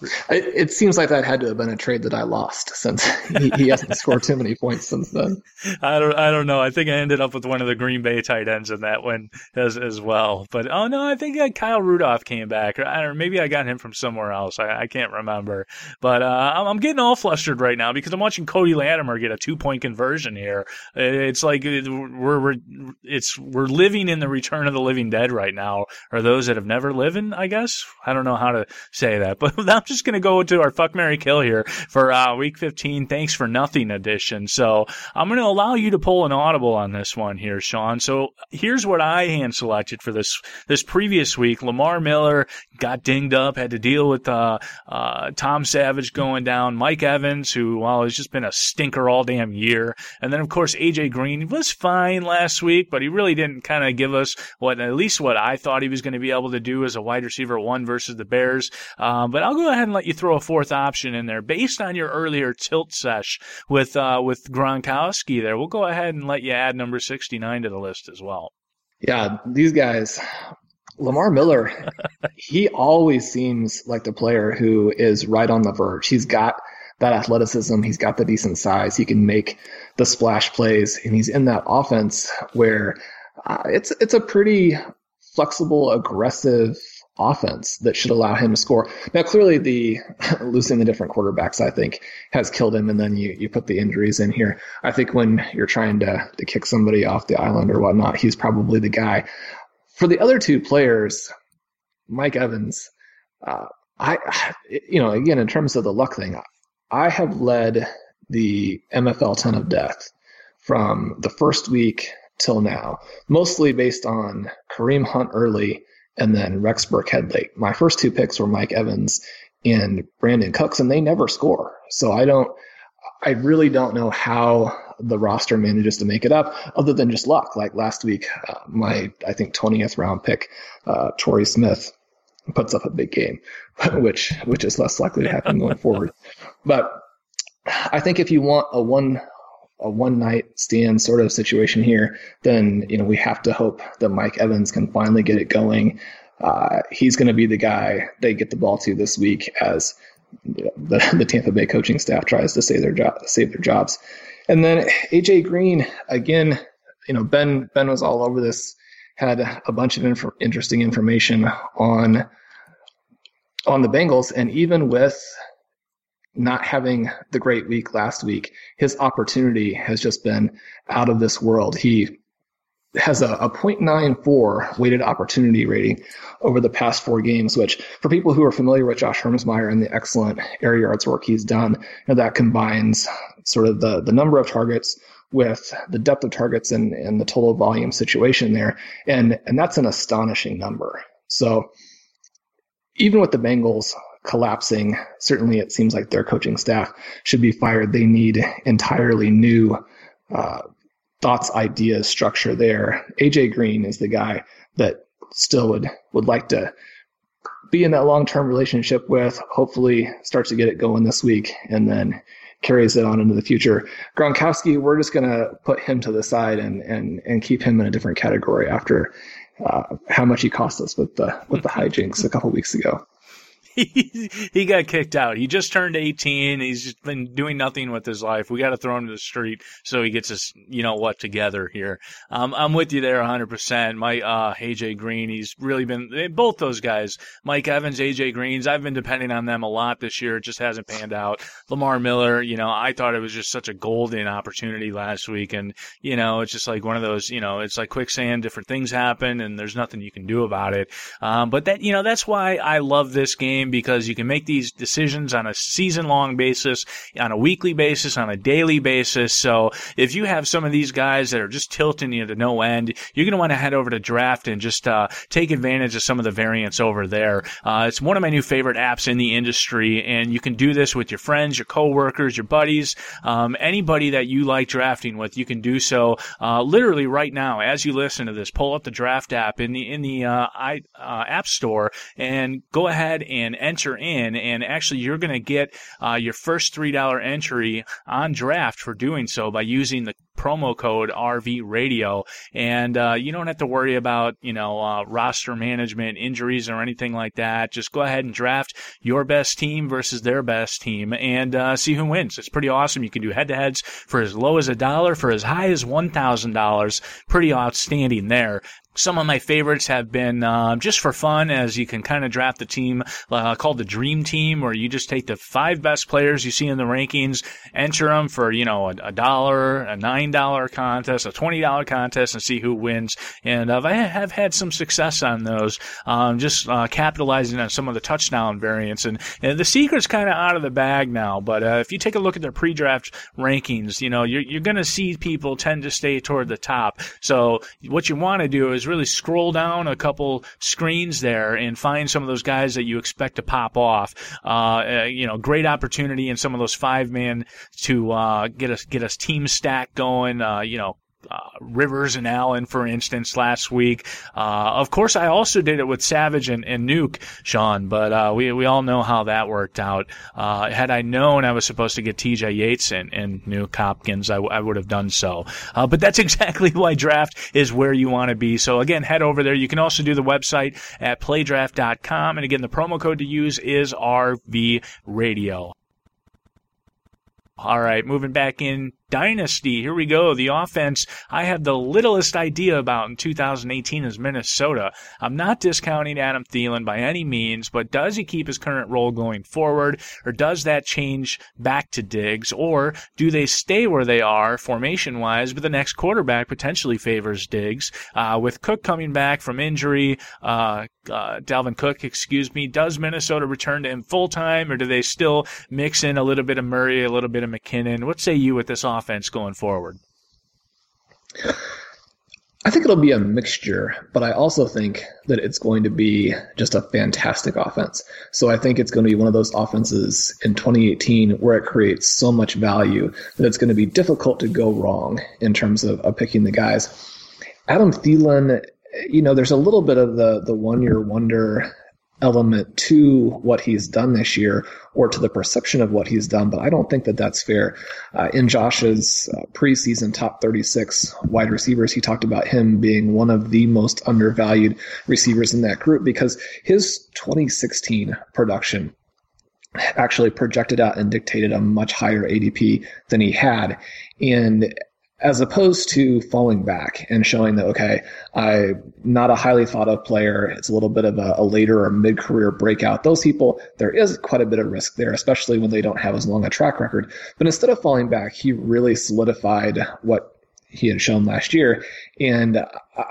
It, it, seems like that had to have been a trade that I lost since he, he hasn't scored too many points since then. [LAUGHS] I don't, I don't know. I think I ended up with one of the Green Bay tight ends in that one as as well. But oh no, I think uh, Kyle Rudolph came back, or, or maybe I got him from somewhere else. I, I can't remember. But uh, I'm, getting all flustered right now because I'm watching Cody Latimer get a two point conversion here. It's like we're we're it's we're living in the Return of the Living Dead right now, or those that have never lived. I guess I don't know how to say that, [LAUGHS] but just going to go to our fuck Mary kill here for uh, week 15. Thanks for nothing edition. So I'm going to allow you to pull an audible on this one here, Sean. So here's what I hand selected for this this previous week. Lamar Miller got dinged up, had to deal with uh, uh, Tom Savage going down, Mike Evans, who well has just been a stinker all damn year, and then of course AJ Green was fine last week, but he really didn't kind of give us what at least what I thought he was going to be able to do as a wide receiver one versus the Bears. Um, but I'll go ahead ahead and let you throw a fourth option in there based on your earlier tilt sesh with uh, with Gronkowski. There, we'll go ahead and let you add number sixty nine to the list as well. Yeah, these guys. Lamar Miller, [LAUGHS] he always seems like the player who is right on the verge. He's got that athleticism. He's got the decent size. He can make the splash plays, and he's in that offense where uh, it's it's a pretty flexible, aggressive offense that should allow him to score. Now, clearly, the [LAUGHS] losing the different quarterbacks, I think, has killed him. And then you, you put the injuries in here. I think when you're trying to, to kick somebody off the island or whatnot, he's probably the guy. For the other two players, Mike Evans, uh, I, [SIGHS] you know, again, in terms of the luck thing, I have led the MFL 10 of death from the first week till now, mostly based on Kareem Hunt early and then Rex Burkhead late. My first two picks were Mike Evans and Brandin Cooks, and they never score. So I don't, I really don't know how the roster manages to make it up other than just luck. Like last week, uh, my, I think 20th round pick, uh, Torrey Smith puts up a big game, [LAUGHS] which, which is less likely to happen going forward. But I think if you want a one, a one night stand sort of situation here, then you know we have to hope that Mike Evans can finally get it going. Uh, he's going to be the guy they get the ball to this week as you know, the, the Tampa Bay coaching staff tries to save their job, save their jobs. And then AJ Green again. You know, Ben Ben was all over this. Had a bunch of inf- interesting information on on the Bengals, and even with not having the great week last week, his opportunity has just been out of this world. He has a, a 0.94 weighted opportunity rating over the past four games, which for people who are familiar with Josh Hermsmeyer and the excellent air yards work he's done, you know, that combines sort of the, the number of targets with the depth of targets and, and the total volume situation there. And, and that's an astonishing number. So even with the Bengals collapsing, certainly it seems like their coaching staff should be fired. They need entirely new uh, thoughts, ideas, structure there. AJ Green is the guy that still would would like to be in that long term relationship with. Hopefully, starts to get it going this week, and then carries it on into the future. Gronkowski, we're just going to put him to the side and and and keep him in a different category after uh, how much he cost us with the with the [LAUGHS] hijinks a couple weeks ago. [LAUGHS] he, got kicked out. He just turned 18. He's just been doing nothing with his life. We got to throw him to the street so he gets his, you know what, together here. Um, I'm with you there 100%. My, uh, AJ Green, he's really been, both those guys, Mike Evans, AJ Greens, I've been depending on them a lot this year. It just hasn't panned out. Lamar Miller, you know, I thought it was just such a golden opportunity last week. And, you know, it's just like one of those, you know, it's like quicksand, different things happen and there's nothing you can do about it. Um, but that, you know, that's why I love this game game because you can make these decisions on a season long basis, on a weekly basis, on a daily basis. So if you have some of these guys that are just tilting you to no end, you're going to want to head over to draft and just uh, take advantage of some of the variants over there. Uh, it's one of my new favorite apps in the industry, and you can do this with your friends, your coworkers, your buddies, um, anybody that you like drafting with. You can do so uh, literally right now as you listen to this. Pull up the draft app in the in the uh, i uh, app store and go ahead and enter in, and actually you're going to get uh, your first three dollar entry on draft for doing so by using the promo code RV Radio, and uh, you don't have to worry about you know uh, roster management, injuries, or anything like that. Just go ahead and draft your best team versus their best team, and uh, see who wins. It's pretty awesome. You can do head to heads for as low as a dollar, for as high as one thousand dollars. Pretty outstanding there. Some of my favorites have been uh, just for fun, as you can kind of draft the team uh, called the Dream Team, where you just take the five best players you see in the rankings, enter them for you know a, a dollar, a nine dollar contest, a twenty dollar contest, and see who wins. And uh, I have had some success on those, um, just uh, capitalizing on some of the touchdown variants. And, and the secret's kind of out of the bag now, but uh, if you take a look at their pre-draft rankings, you know you're you're going to see people tend to stay toward the top. So what you want to do is really scroll down a couple screens there and find some of those guys that you expect to pop off. Uh, uh, you know, great opportunity in some of those five man to uh, get us get us team stack going. Uh, you know, uh, Rivers and Allen, for instance, last week. Uh, of course, I also did it with Savage and, and Nuke, Sean, but uh, we we all know how that worked out. Uh, had I known I was supposed to get TJ Yates and, and Nuke Hopkins, I, w- I would have done so. Uh, but that's [LAUGHS] exactly why draft is where you want to be. So again, head over there. You can also do the website at playdraft.com. And again, the promo code to use is RV Radio. All right, moving back in dynasty. Here we go. The offense I have the littlest idea about in 2018 is Minnesota. I'm not discounting Adam Thielen by any means, but does he keep his current role going forward, or does that change back to Diggs, or do they stay where they are formation wise, but the next quarterback potentially favors Diggs? Uh, with Cook coming back from injury, uh, uh, Dalvin Cook, excuse me, does Minnesota return to him full time, or do they still mix in a little bit of Murray, a little bit of McKinnon? What say you with this offense? Offense going forward? I think it'll be a mixture, but I also think that it's going to be just a fantastic offense. So I think it's going to be one of those offenses in 2018 where it creates so much value that it's going to be difficult to go wrong in terms of, of picking the guys. Adam Thielen, you know, there's a little bit of the the one year wonder element to what he's done this year or to the perception of what he's done, but I don't think that that's fair. Uh, in Josh's uh, preseason top 36 wide receivers, he talked about him being one of the most undervalued receivers in that group because his 2016 production actually projected out and dictated a much higher ADP than he had. And as opposed to falling back and showing that, okay, I'm not a highly thought of player. It's a little bit of a, a later or mid career breakout. Those people, there is quite a bit of risk there, especially when they don't have as long a track record. But instead of falling back, he really solidified what he had shown last year. And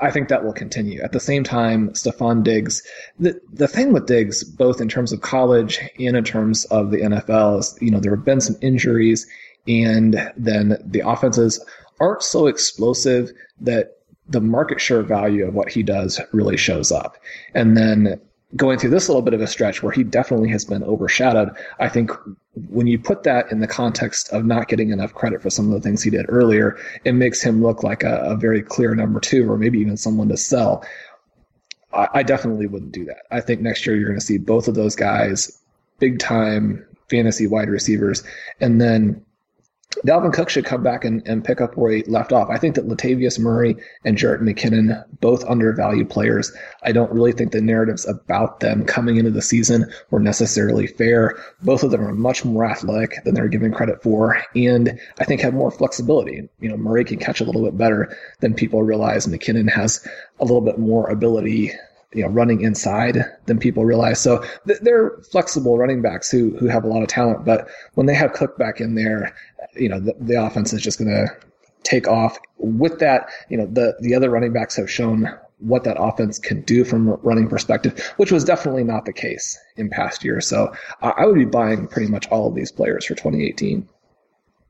I think that will continue. At the same time, Stefon Diggs, the, the thing with Diggs, both in terms of college and in terms of the NFL is, you know, there have been some injuries and then the offenses aren't so explosive that the market share value of what he does really shows up. And then going through this little bit of a stretch where he definitely has been overshadowed, I think when you put that in the context of not getting enough credit for some of the things he did earlier, it makes him look like a, a very clear number two or maybe even someone to sell. I, I definitely wouldn't do that. I think next year you're going to see both of those guys big time fantasy wide receivers. And then Dalvin Cook should come back and, and pick up where he left off. I think that Latavius Murray and Jerick McKinnon, both undervalued players. I don't really think the narratives about them coming into the season were necessarily fair. Both of them are much more athletic than they're given credit for, and I think have more flexibility. You know, Murray can catch a little bit better than people realize. McKinnon has a little bit more ability you know running inside than people realize. So th- they're flexible running backs who who have a lot of talent, but when they have Cook back in there, you know the, the offense is just going to take off. With that, you know the the other running backs have shown what that offense can do from a running perspective, which was definitely not the case in past years. So uh, I would be buying pretty much all of these players for 2018.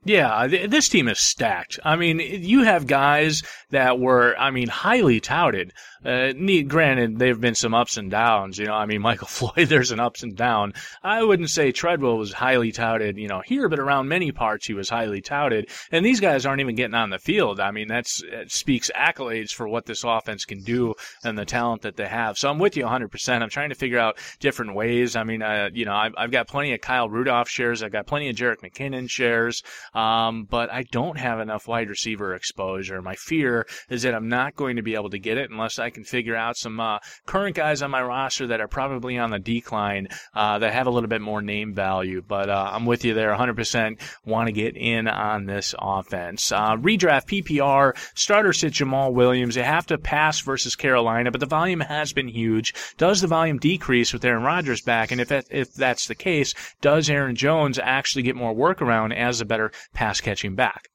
Yeah, this team is stacked. I mean, you have guys that were, I mean, highly touted. Uh, granted, there have been some ups and downs. You know, I mean, Michael [LAUGHS] Floyd, there's an ups and down. I wouldn't say Treadwell was highly touted, you know, here, but around many parts he was highly touted. And these guys aren't even getting on the field. I mean, that's it speaks accolades for what this offense can do and the talent that they have. So I'm with you 100%. I'm trying to figure out different ways. I mean, uh, you know, I've, I've got plenty of Kyle Rudolph shares. I've got plenty of Jerick McKinnon shares. Um, but I don't have enough wide receiver exposure. My fear is that I'm not going to be able to get it unless I can figure out some uh, current guys on my roster that are probably on the decline uh, that have a little bit more name value. But uh, I'm with you there 100%. Want to get in on this offense. Uh, redraft PPR starter sit Jamaal Williams. They have to pass versus Carolina, but the volume has been huge. Does the volume decrease with Aaron Rodgers back? And if that, if that's the case, does Aaron Jones actually get more work around as a better pass catching back?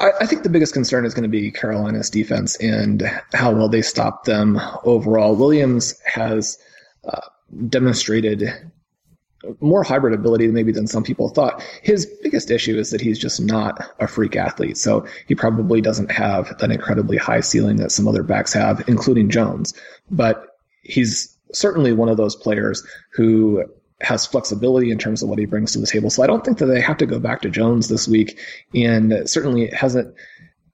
I, I think the biggest concern is going to be Carolina's defense and how well they stop them overall. Williams has uh, demonstrated more hybrid ability maybe than some people thought. His biggest issue is that he's just not a freak athlete. So he probably doesn't have an incredibly high ceiling that some other backs have, including Jones. But he's certainly one of those players who has flexibility in terms of what he brings to the table. So I don't think that they have to go back to Jones this week. And certainly it hasn't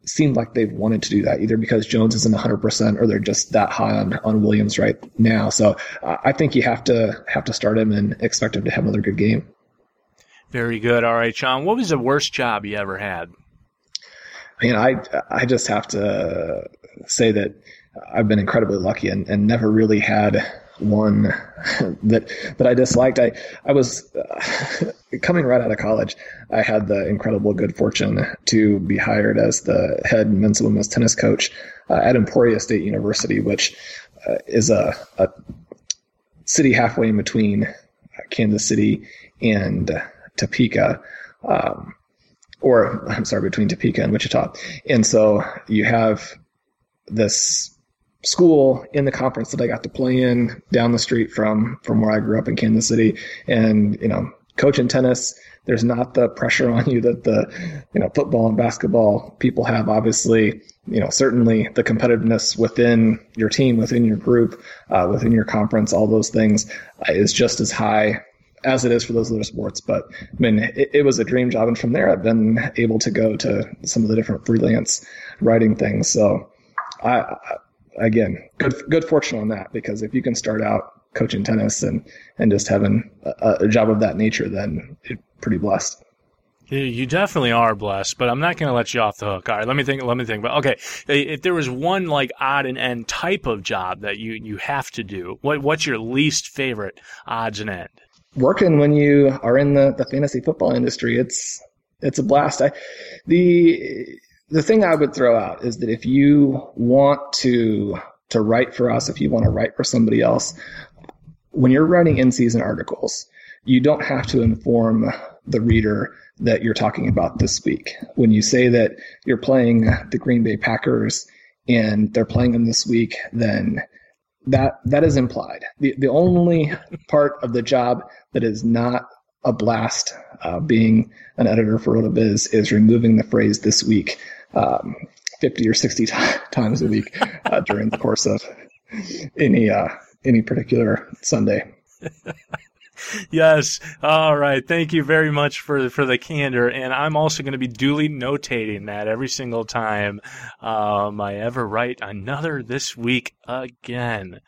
seemed like they've wanted to do that either because Jones isn't 100% or they're just that high on, on Williams right now. So uh, I think you have to have to start him and expect him to have another good game. Very good. All right, Sean, what was the worst job you ever had? I mean, I, I just have to say that I've been incredibly lucky and, and never really had one [LAUGHS] that that I disliked. I I was uh, coming right out of college. I had the incredible good fortune to be hired as the head men's and women's tennis coach uh, at Emporia State University, which uh, is a, a city halfway in between Kansas City and Topeka. Um, or I'm sorry, between Topeka and Wichita. And so you have this school in the conference that I got to play in down the street from from where I grew up in Kansas City, and you know, coaching tennis. There's not the pressure on you that the you know football and basketball people have. Obviously, you know certainly the competitiveness within your team, within your group, uh, within your conference, all those things uh, is just as high as it is for those other sports. But I mean, it, it, was a dream job, and from there, I've been able to go to some of the different freelance writing things. So I, again, good good fortune on that because if you can start out coaching tennis and and just having a, a job of that nature, then you're pretty blessed. You definitely are blessed, but I'm not going to let you off the hook. All right, let me think. Let me think. But okay, if there was one like odd and end type of job that you you have to do, what what's your least favorite odds and end? Working when you are in the, the fantasy football industry, it's it's a blast. I, the the thing I would throw out is that if you want to to write for us, if you want to write for somebody else, when you're writing in season articles, you don't have to inform the reader that you're talking about this week. When you say that you're playing the Green Bay Packers and they're playing them this week, then that that is implied. The the only part of the job that is not a blast uh, being an editor for RotoViz is removing the phrase this week um, 50 or 60 t- [LAUGHS] times a week uh, during the course of any uh, any particular Sunday. [LAUGHS] yes. All right. Thank you very much for for the candor, and I'm also going to be duly notating that every single time um, I ever write another this week again.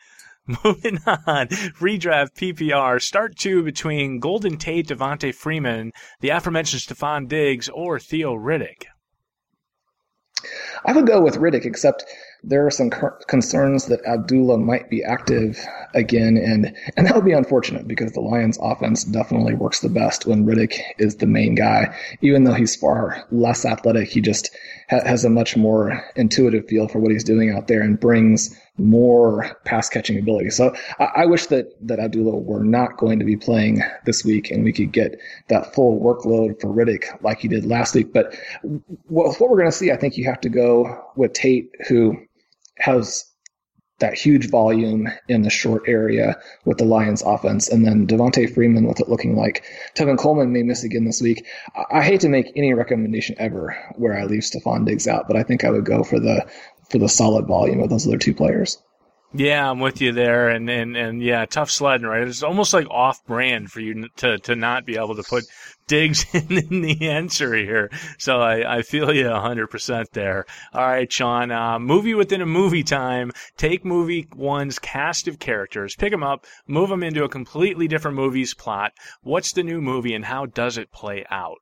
[LAUGHS] Moving on, redraft PPR start two between Golden Tate, Devonta Freeman, the aforementioned Stefon Diggs, or Theo Riddick. I would go with Riddick, except there are some concerns that Abdullah might be active again, and and that would be unfortunate because the Lions' offense definitely works the best when Riddick is the main guy. Even though he's far less athletic, he just ha- has a much more intuitive feel for what he's doing out there and brings more pass catching ability. So I, I wish that that Abdullah were not going to be playing this week, and we could get that full workload for Riddick like he did last week. But what, what we're going to see, I think you have to go with Tate, who has that huge volume in the short area with the Lions offense. And then Devonta Freeman with it looking like Tevin Coleman may miss again this week. I, I hate to make any recommendation ever where I leave Stefon Diggs out, but I think I would go for the for the solid volume of those other two players. Yeah, I'm with you there, and, and, and yeah, tough sledding, right? It's almost like off brand for you to to not be able to put Diggs [LAUGHS] in, in the answer here. So I, I feel you 100% there. All right, Sean, uh, movie within a movie time. Take movie one's cast of characters, pick them up, move them into a completely different movie's plot. What's the new movie, and how does it play out?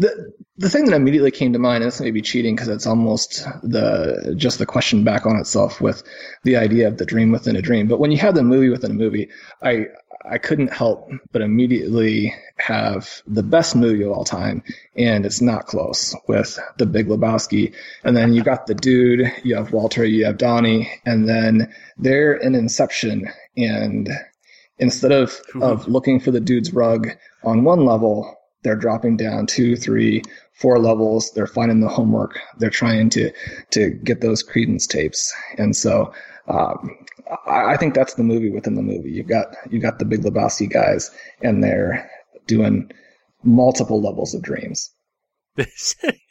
The the thing that immediately came to mind, and this may be cheating because it's almost the just the question back on itself with the idea of the dream within a dream. But when you have the movie within a movie, I I couldn't help but immediately have the best movie of all time, and it's not close with The Big Lebowski. And then you got the dude, you have Walter, you have Donnie, and then they're in Inception, and instead of of looking for the dude's rug on one level, they're dropping down two, three, four levels. They're finding the homework. They're trying to to get those Creedence tapes. And so um, I, I, think that's the movie within the movie. You've got you got the Big Lebowski guys, and they're doing multiple levels of dreams. [LAUGHS]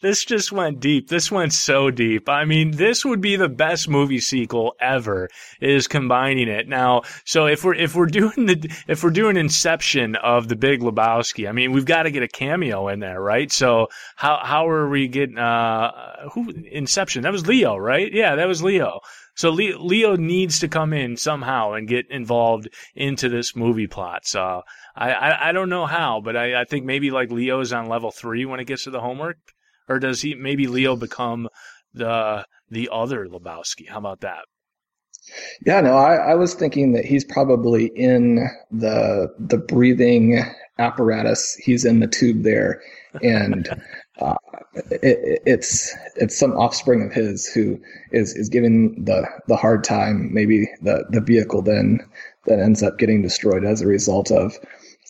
this just went deep. This went so deep. I mean, this would be the best movie sequel ever is combining it. Now, so if we're if we're doing the if we're doing Inception of the Big Lebowski, I mean, we've got to get a cameo in there, right? So how how are we getting uh who Inception? That was Leo, right? Yeah, that was Leo. So Leo needs to come in somehow and get involved into this movie plot. So I, I, I don't know how, but I, I think maybe like Leo's on level three when it gets to the homework or does he maybe Leo become the the other Lebowski? How about that? Yeah, no, I, I was thinking that he's probably in the the breathing apparatus. He's in the tube there, and [LAUGHS] uh, it, it's it's some offspring of his who is is giving the the hard time. Maybe the the vehicle then that ends up getting destroyed as a result of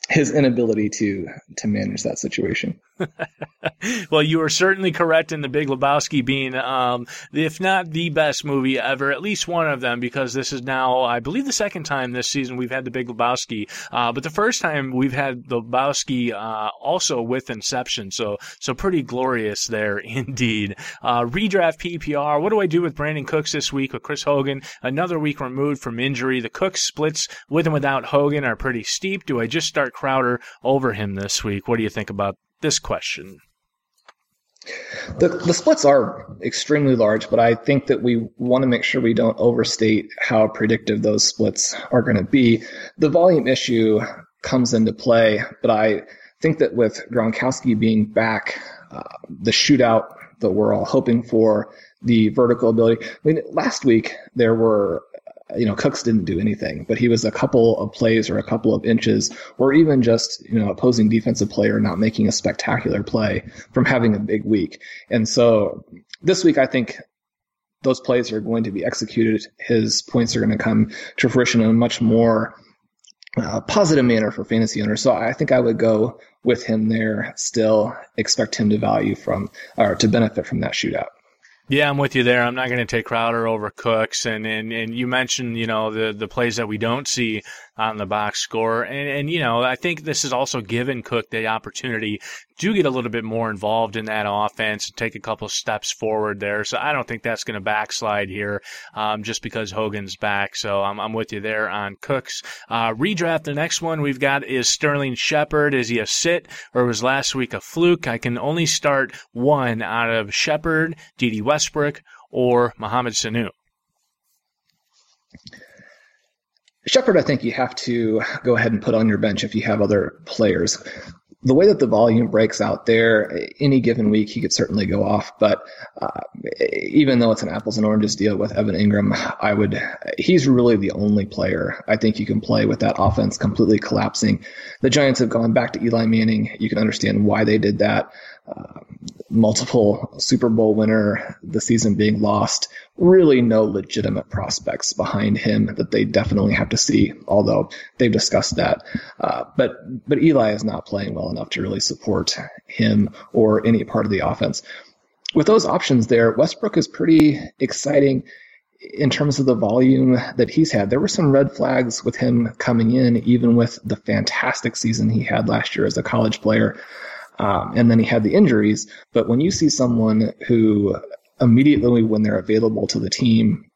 his inability to to manage that situation. [LAUGHS] well, you are certainly correct in the Big Lebowski being, um, if not the best movie ever, at least one of them, because this is now, I believe, the second time this season we've had the Big Lebowski. Uh, but the first time we've had the Lebowski uh, also with Inception, so so pretty glorious there [LAUGHS] indeed. Uh, redraft PPR. What do I do with Brandin Cooks this week with Chris Hogan? Another week removed from injury. The Cooks splits with and without Hogan are pretty steep. Do I just start Crowder over him this week? What do you think about this question? The, the splits are extremely large, but I think that we want to make sure we don't overstate how predictive those splits are going to be. The volume issue comes into play. But I think that with Gronkowski being back, uh, the shootout that we're all hoping for, the vertical ability. I mean, last week there were you know, Cooks didn't do anything, but he was a couple of plays or a couple of inches, or even just, you know, opposing defensive player not making a spectacular play from having a big week. And so this week, I think those plays are going to be executed. His points are going to come to fruition in a much more uh, positive manner for fantasy owners. So I think I would go with him there. Still expect him to value from or to benefit from that shootout. Yeah, I'm with you there. I'm not going to take Crowder over Cooks, and, and and you mentioned you know the the plays that we don't see on the box score, and and you know I think this has also given Cook the opportunity to get a little bit more involved in that offense and take a couple steps forward there. So I don't think that's going to backslide here, um, just because Hogan's back. So I'm I'm with you there on Cooks. Uh, redraft. The next one we've got is Sterling Shepard. Is he a sit or was last week a fluke? I can only start one out of Shepard, West. Westbrook or Mohamed Sanu? Shepard, I think you have to go ahead and put on your bench if you have other players. The way that the volume breaks out there, any given week he could certainly go off. But uh, even though it's an apples and oranges deal with Evan Engram, I would he's really the only player I think you can play with that offense completely collapsing. The Giants have gone back to Eli Manning. You can understand why they did that uh, multiple Super Bowl winner, the season being lost, really no legitimate prospects behind him that they definitely have to see, although they've discussed that. Uh, but, but Eli is not playing well enough to really support him or any part of the offense. With those options there, Westbrook is pretty exciting in terms of the volume that he's had. There were some red flags with him coming in, even with the fantastic season he had last year as a college player. Um, and then he had the injuries. But when you see someone who immediately when they're available to the team,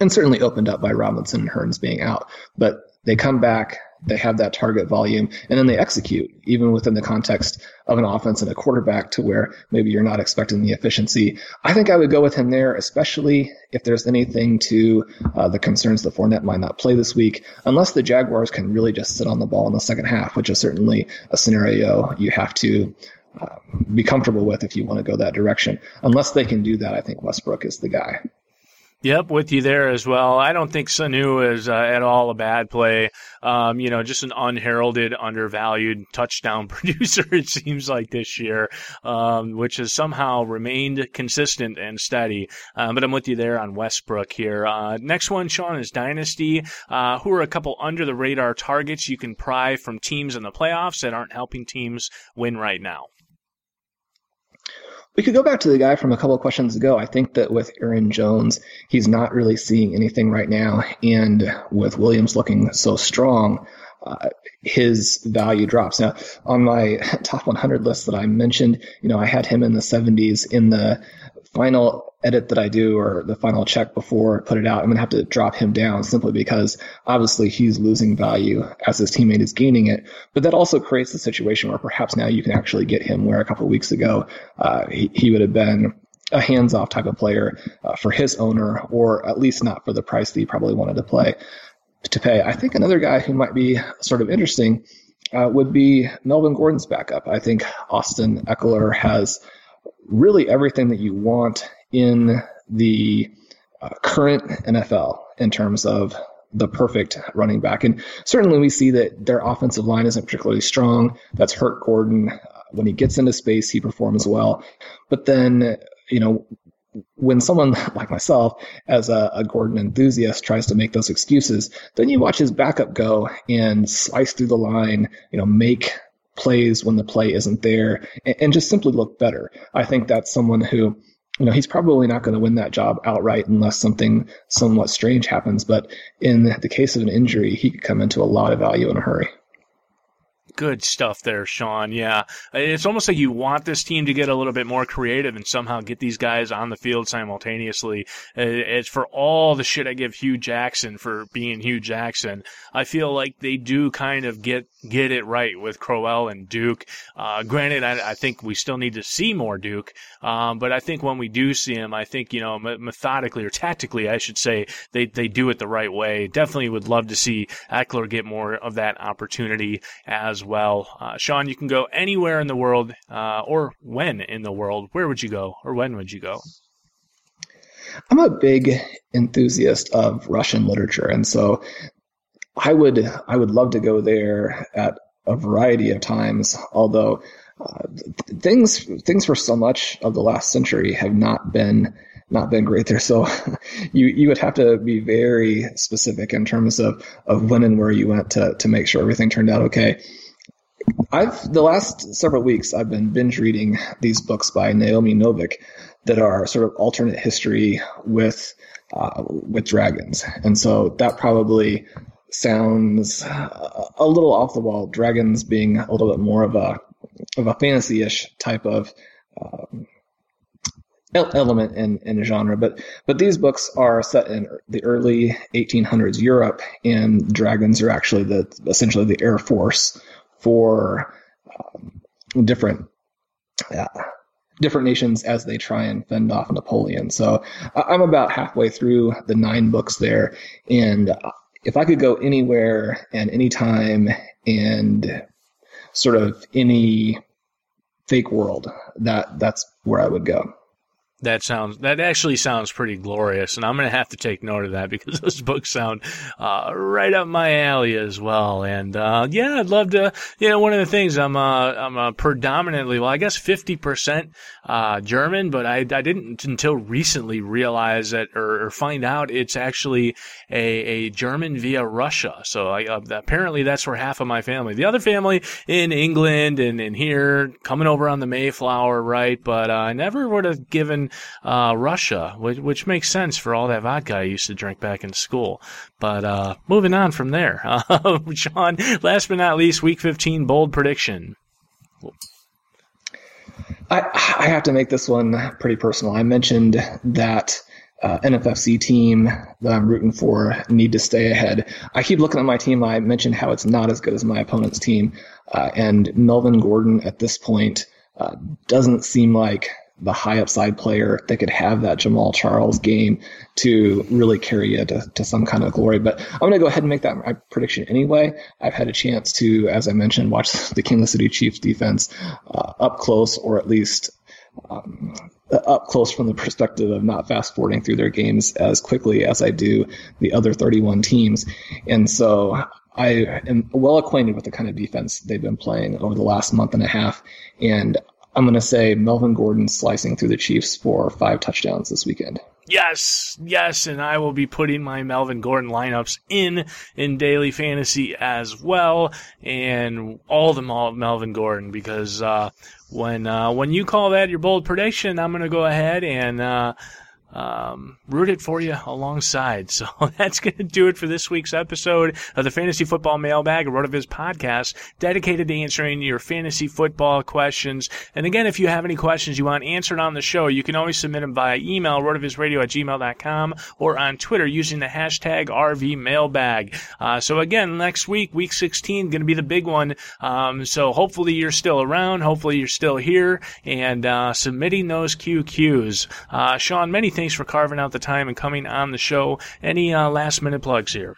and certainly opened up by Robinson and Hurns being out, but they come back, they have that target volume, and then they execute, even within the context of an offense and a quarterback to where maybe you're not expecting the efficiency. I think I would go with him there, especially if there's anything to uh, the concerns that Fournette might not play this week, unless the Jaguars can really just sit on the ball in the second half, which is certainly a scenario you have to uh, be comfortable with if you want to go that direction. Unless they can do that, I think Westbrook is the guy. Yep, with you there as well. I don't think Sanu is uh, at all a bad play. Um, you know, just an unheralded, undervalued touchdown [LAUGHS] producer, it seems like this year, um, which has somehow remained consistent and steady. Um, but I'm with you there on Westbrook here. Uh, next one, Sean, is Dynasty, uh, who are a couple under the radar targets you can pry from teams in the playoffs that aren't helping teams win right now. We could go back to the guy from a couple of questions ago. I think that with Aaron Jones, he's not really seeing anything right now. And with Williams looking so strong, uh, his value drops. Now, on my [LAUGHS] top 100 list that I mentioned, you know, I had him in the 70s. In the final edit that I do or the final check before I put it out, I'm going to have to drop him down simply because obviously he's losing value as his teammate is gaining it. But that also creates the situation where perhaps now you can actually get him where a couple weeks ago uh, he, he would have been a hands off type of player uh, for his owner, or at least not for the price that he probably wanted to play to pay. I think another guy who might be sort of interesting uh, would be Melvin Gordon's backup. I think Austin Ekeler has really everything that you want in the uh, current NFL in terms of the perfect running back. And certainly we see that their offensive line isn't particularly strong. That's hurt Gordon. Uh, when he gets into space, he performs well. But then, you know, when someone [LAUGHS] like myself, as a, a, Gordon enthusiast, tries to make those excuses, then you watch his backup go and slice through the line, you know, make plays when the play isn't there, and, and just simply look better. I think that's someone who you know, he's probably not going to win that job outright unless something somewhat strange happens. But in the case of an injury, he could come into a lot of value in a hurry. Good stuff there, Sean. Yeah. It's almost like you want this team to get a little bit more creative and somehow get these guys on the field simultaneously. It's for all the shit I give Hue Jackson for being Hue Jackson. I feel like they do kind of get get it right with Crowell and Duke. Uh, granted, I, I, think we still need to see more Duke, um, but I think when we do see him, I think you know methodically or tactically, I should say, they they do it the right way. Definitely would love to see Ekeler get more of that opportunity as well. Uh, Sean, you can go anywhere in the world, uh, or when in the world. Where would you go, or when would you go? I'm a big enthusiast of Russian literature, and so I would I would love to go there at a variety of times. Although uh, things things for so much of the last century have not been not been great there. So [LAUGHS] you you would have to be very specific in terms of of when and where you went to to make sure everything turned out okay. I've the last several weeks I've been binge reading these books by Naomi Novik that are sort of alternate history with uh, with dragons, and so that probably sounds a little off the wall. Dragons being a little bit more of a of a fantasy-ish type of um, element in, in the genre, but but these books are set in the early 1800s Europe, and dragons are actually the essentially the air force for um, different. Uh, different nations as they try and fend off Napoleon. So I'm about halfway through the nine books there, and if I could go anywhere and anytime and sort of any fake world, that that's where I would go. That sounds that actually sounds pretty glorious, and I'm gonna have to take note of that because [LAUGHS] those books sound uh, right up my alley as well. And uh, yeah, I'd love to. You know, one of the things I'm uh, I'm uh, predominantly well, I guess 50 percent uh, German, but I I didn't until recently realize that or, or find out it's actually a, a German via Russia. So I, uh, apparently that's where half of my family, the other family in England and, and here coming over on the Mayflower, right? But I never would have given uh, Russia, which, which, makes sense for all that vodka I used to drink back in school. But uh, moving on from there, [LAUGHS] uh, Sean. Last but not least, Week 15 bold prediction. I, I have to make this one pretty personal. I mentioned that uh, NFFC team that I'm rooting for need to stay ahead. I keep looking at my team. I mentioned how it's not as good as my opponent's team, uh, and Melvin Gordon at this point uh, doesn't seem like the high upside player that could have that Jamaal Charles game to really carry you to, to some kind of glory. But I'm going to go ahead and make that my prediction anyway. I've had a chance to, as I mentioned, watch [LAUGHS] the Kansas City Chiefs defense uh, up close, or at least um, up close from the perspective of not fast forwarding through their games as quickly as I do the other 31 teams. And so I am well acquainted with the kind of defense they've been playing over the last month and a half. And I'm going to say Melvin Gordon slicing through the Chiefs for five touchdowns this weekend. Yes, yes, and I will be putting my Melvin Gordon lineups in in daily fantasy as well, and all the Melvin Gordon because uh, when uh, when you call that your bold prediction, I'm going to go ahead and. Uh, um, root it for you alongside. [LAUGHS] So that's going to do it for this week's episode of the Fantasy Football Mailbag, a RotoViz podcast dedicated to answering your fantasy football questions. And again, if you have any questions you want answered on the show, you can always submit them via email, rotovizradio at gmail.com, or on Twitter using the hashtag RVMailbag. Uh, so again, next week, week 16, going to be the big one. Um, so hopefully you're still around. Hopefully you're still here and uh, submitting those QQs. Uh, Sean, many thanks for carving out the time and coming on the show. Any uh, last minute plugs here?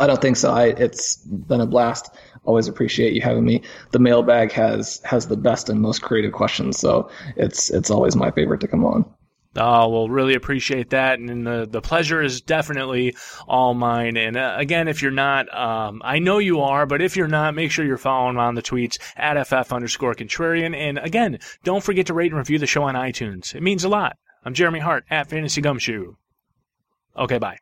I don't think so. I, it's been a blast. Always appreciate you having me. The mailbag has has the best and most creative questions, so it's it's always my favorite to come on. Oh, well, really appreciate that. And the, the pleasure is definitely all mine. And uh, again, if you're not, um, I know you are, but if you're not, make sure you're following on the tweets at FF underscore contrarian. And again, don't forget to rate and review the show on iTunes. It means a lot. I'm Jeremy Hart at Fantasy Gumshoe. Okay, bye.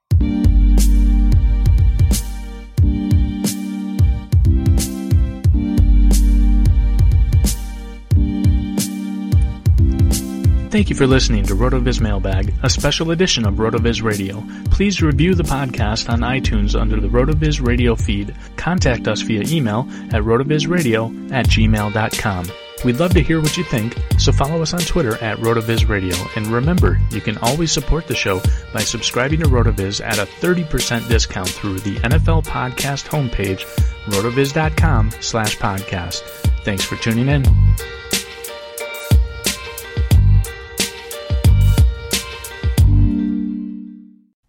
Thank you for listening to RotoViz Mailbag, a special edition of RotoViz Radio. Please review the podcast on iTunes under the RotoViz Radio feed. Contact us via email at rotovizradio at gmail.com. We'd love to hear what you think, so follow us on Twitter at RotoViz Radio. And remember, you can always support the show by subscribing to RotoViz at a 30% discount through the NFL Podcast homepage, rotoviz.com slash podcast. Thanks for tuning in.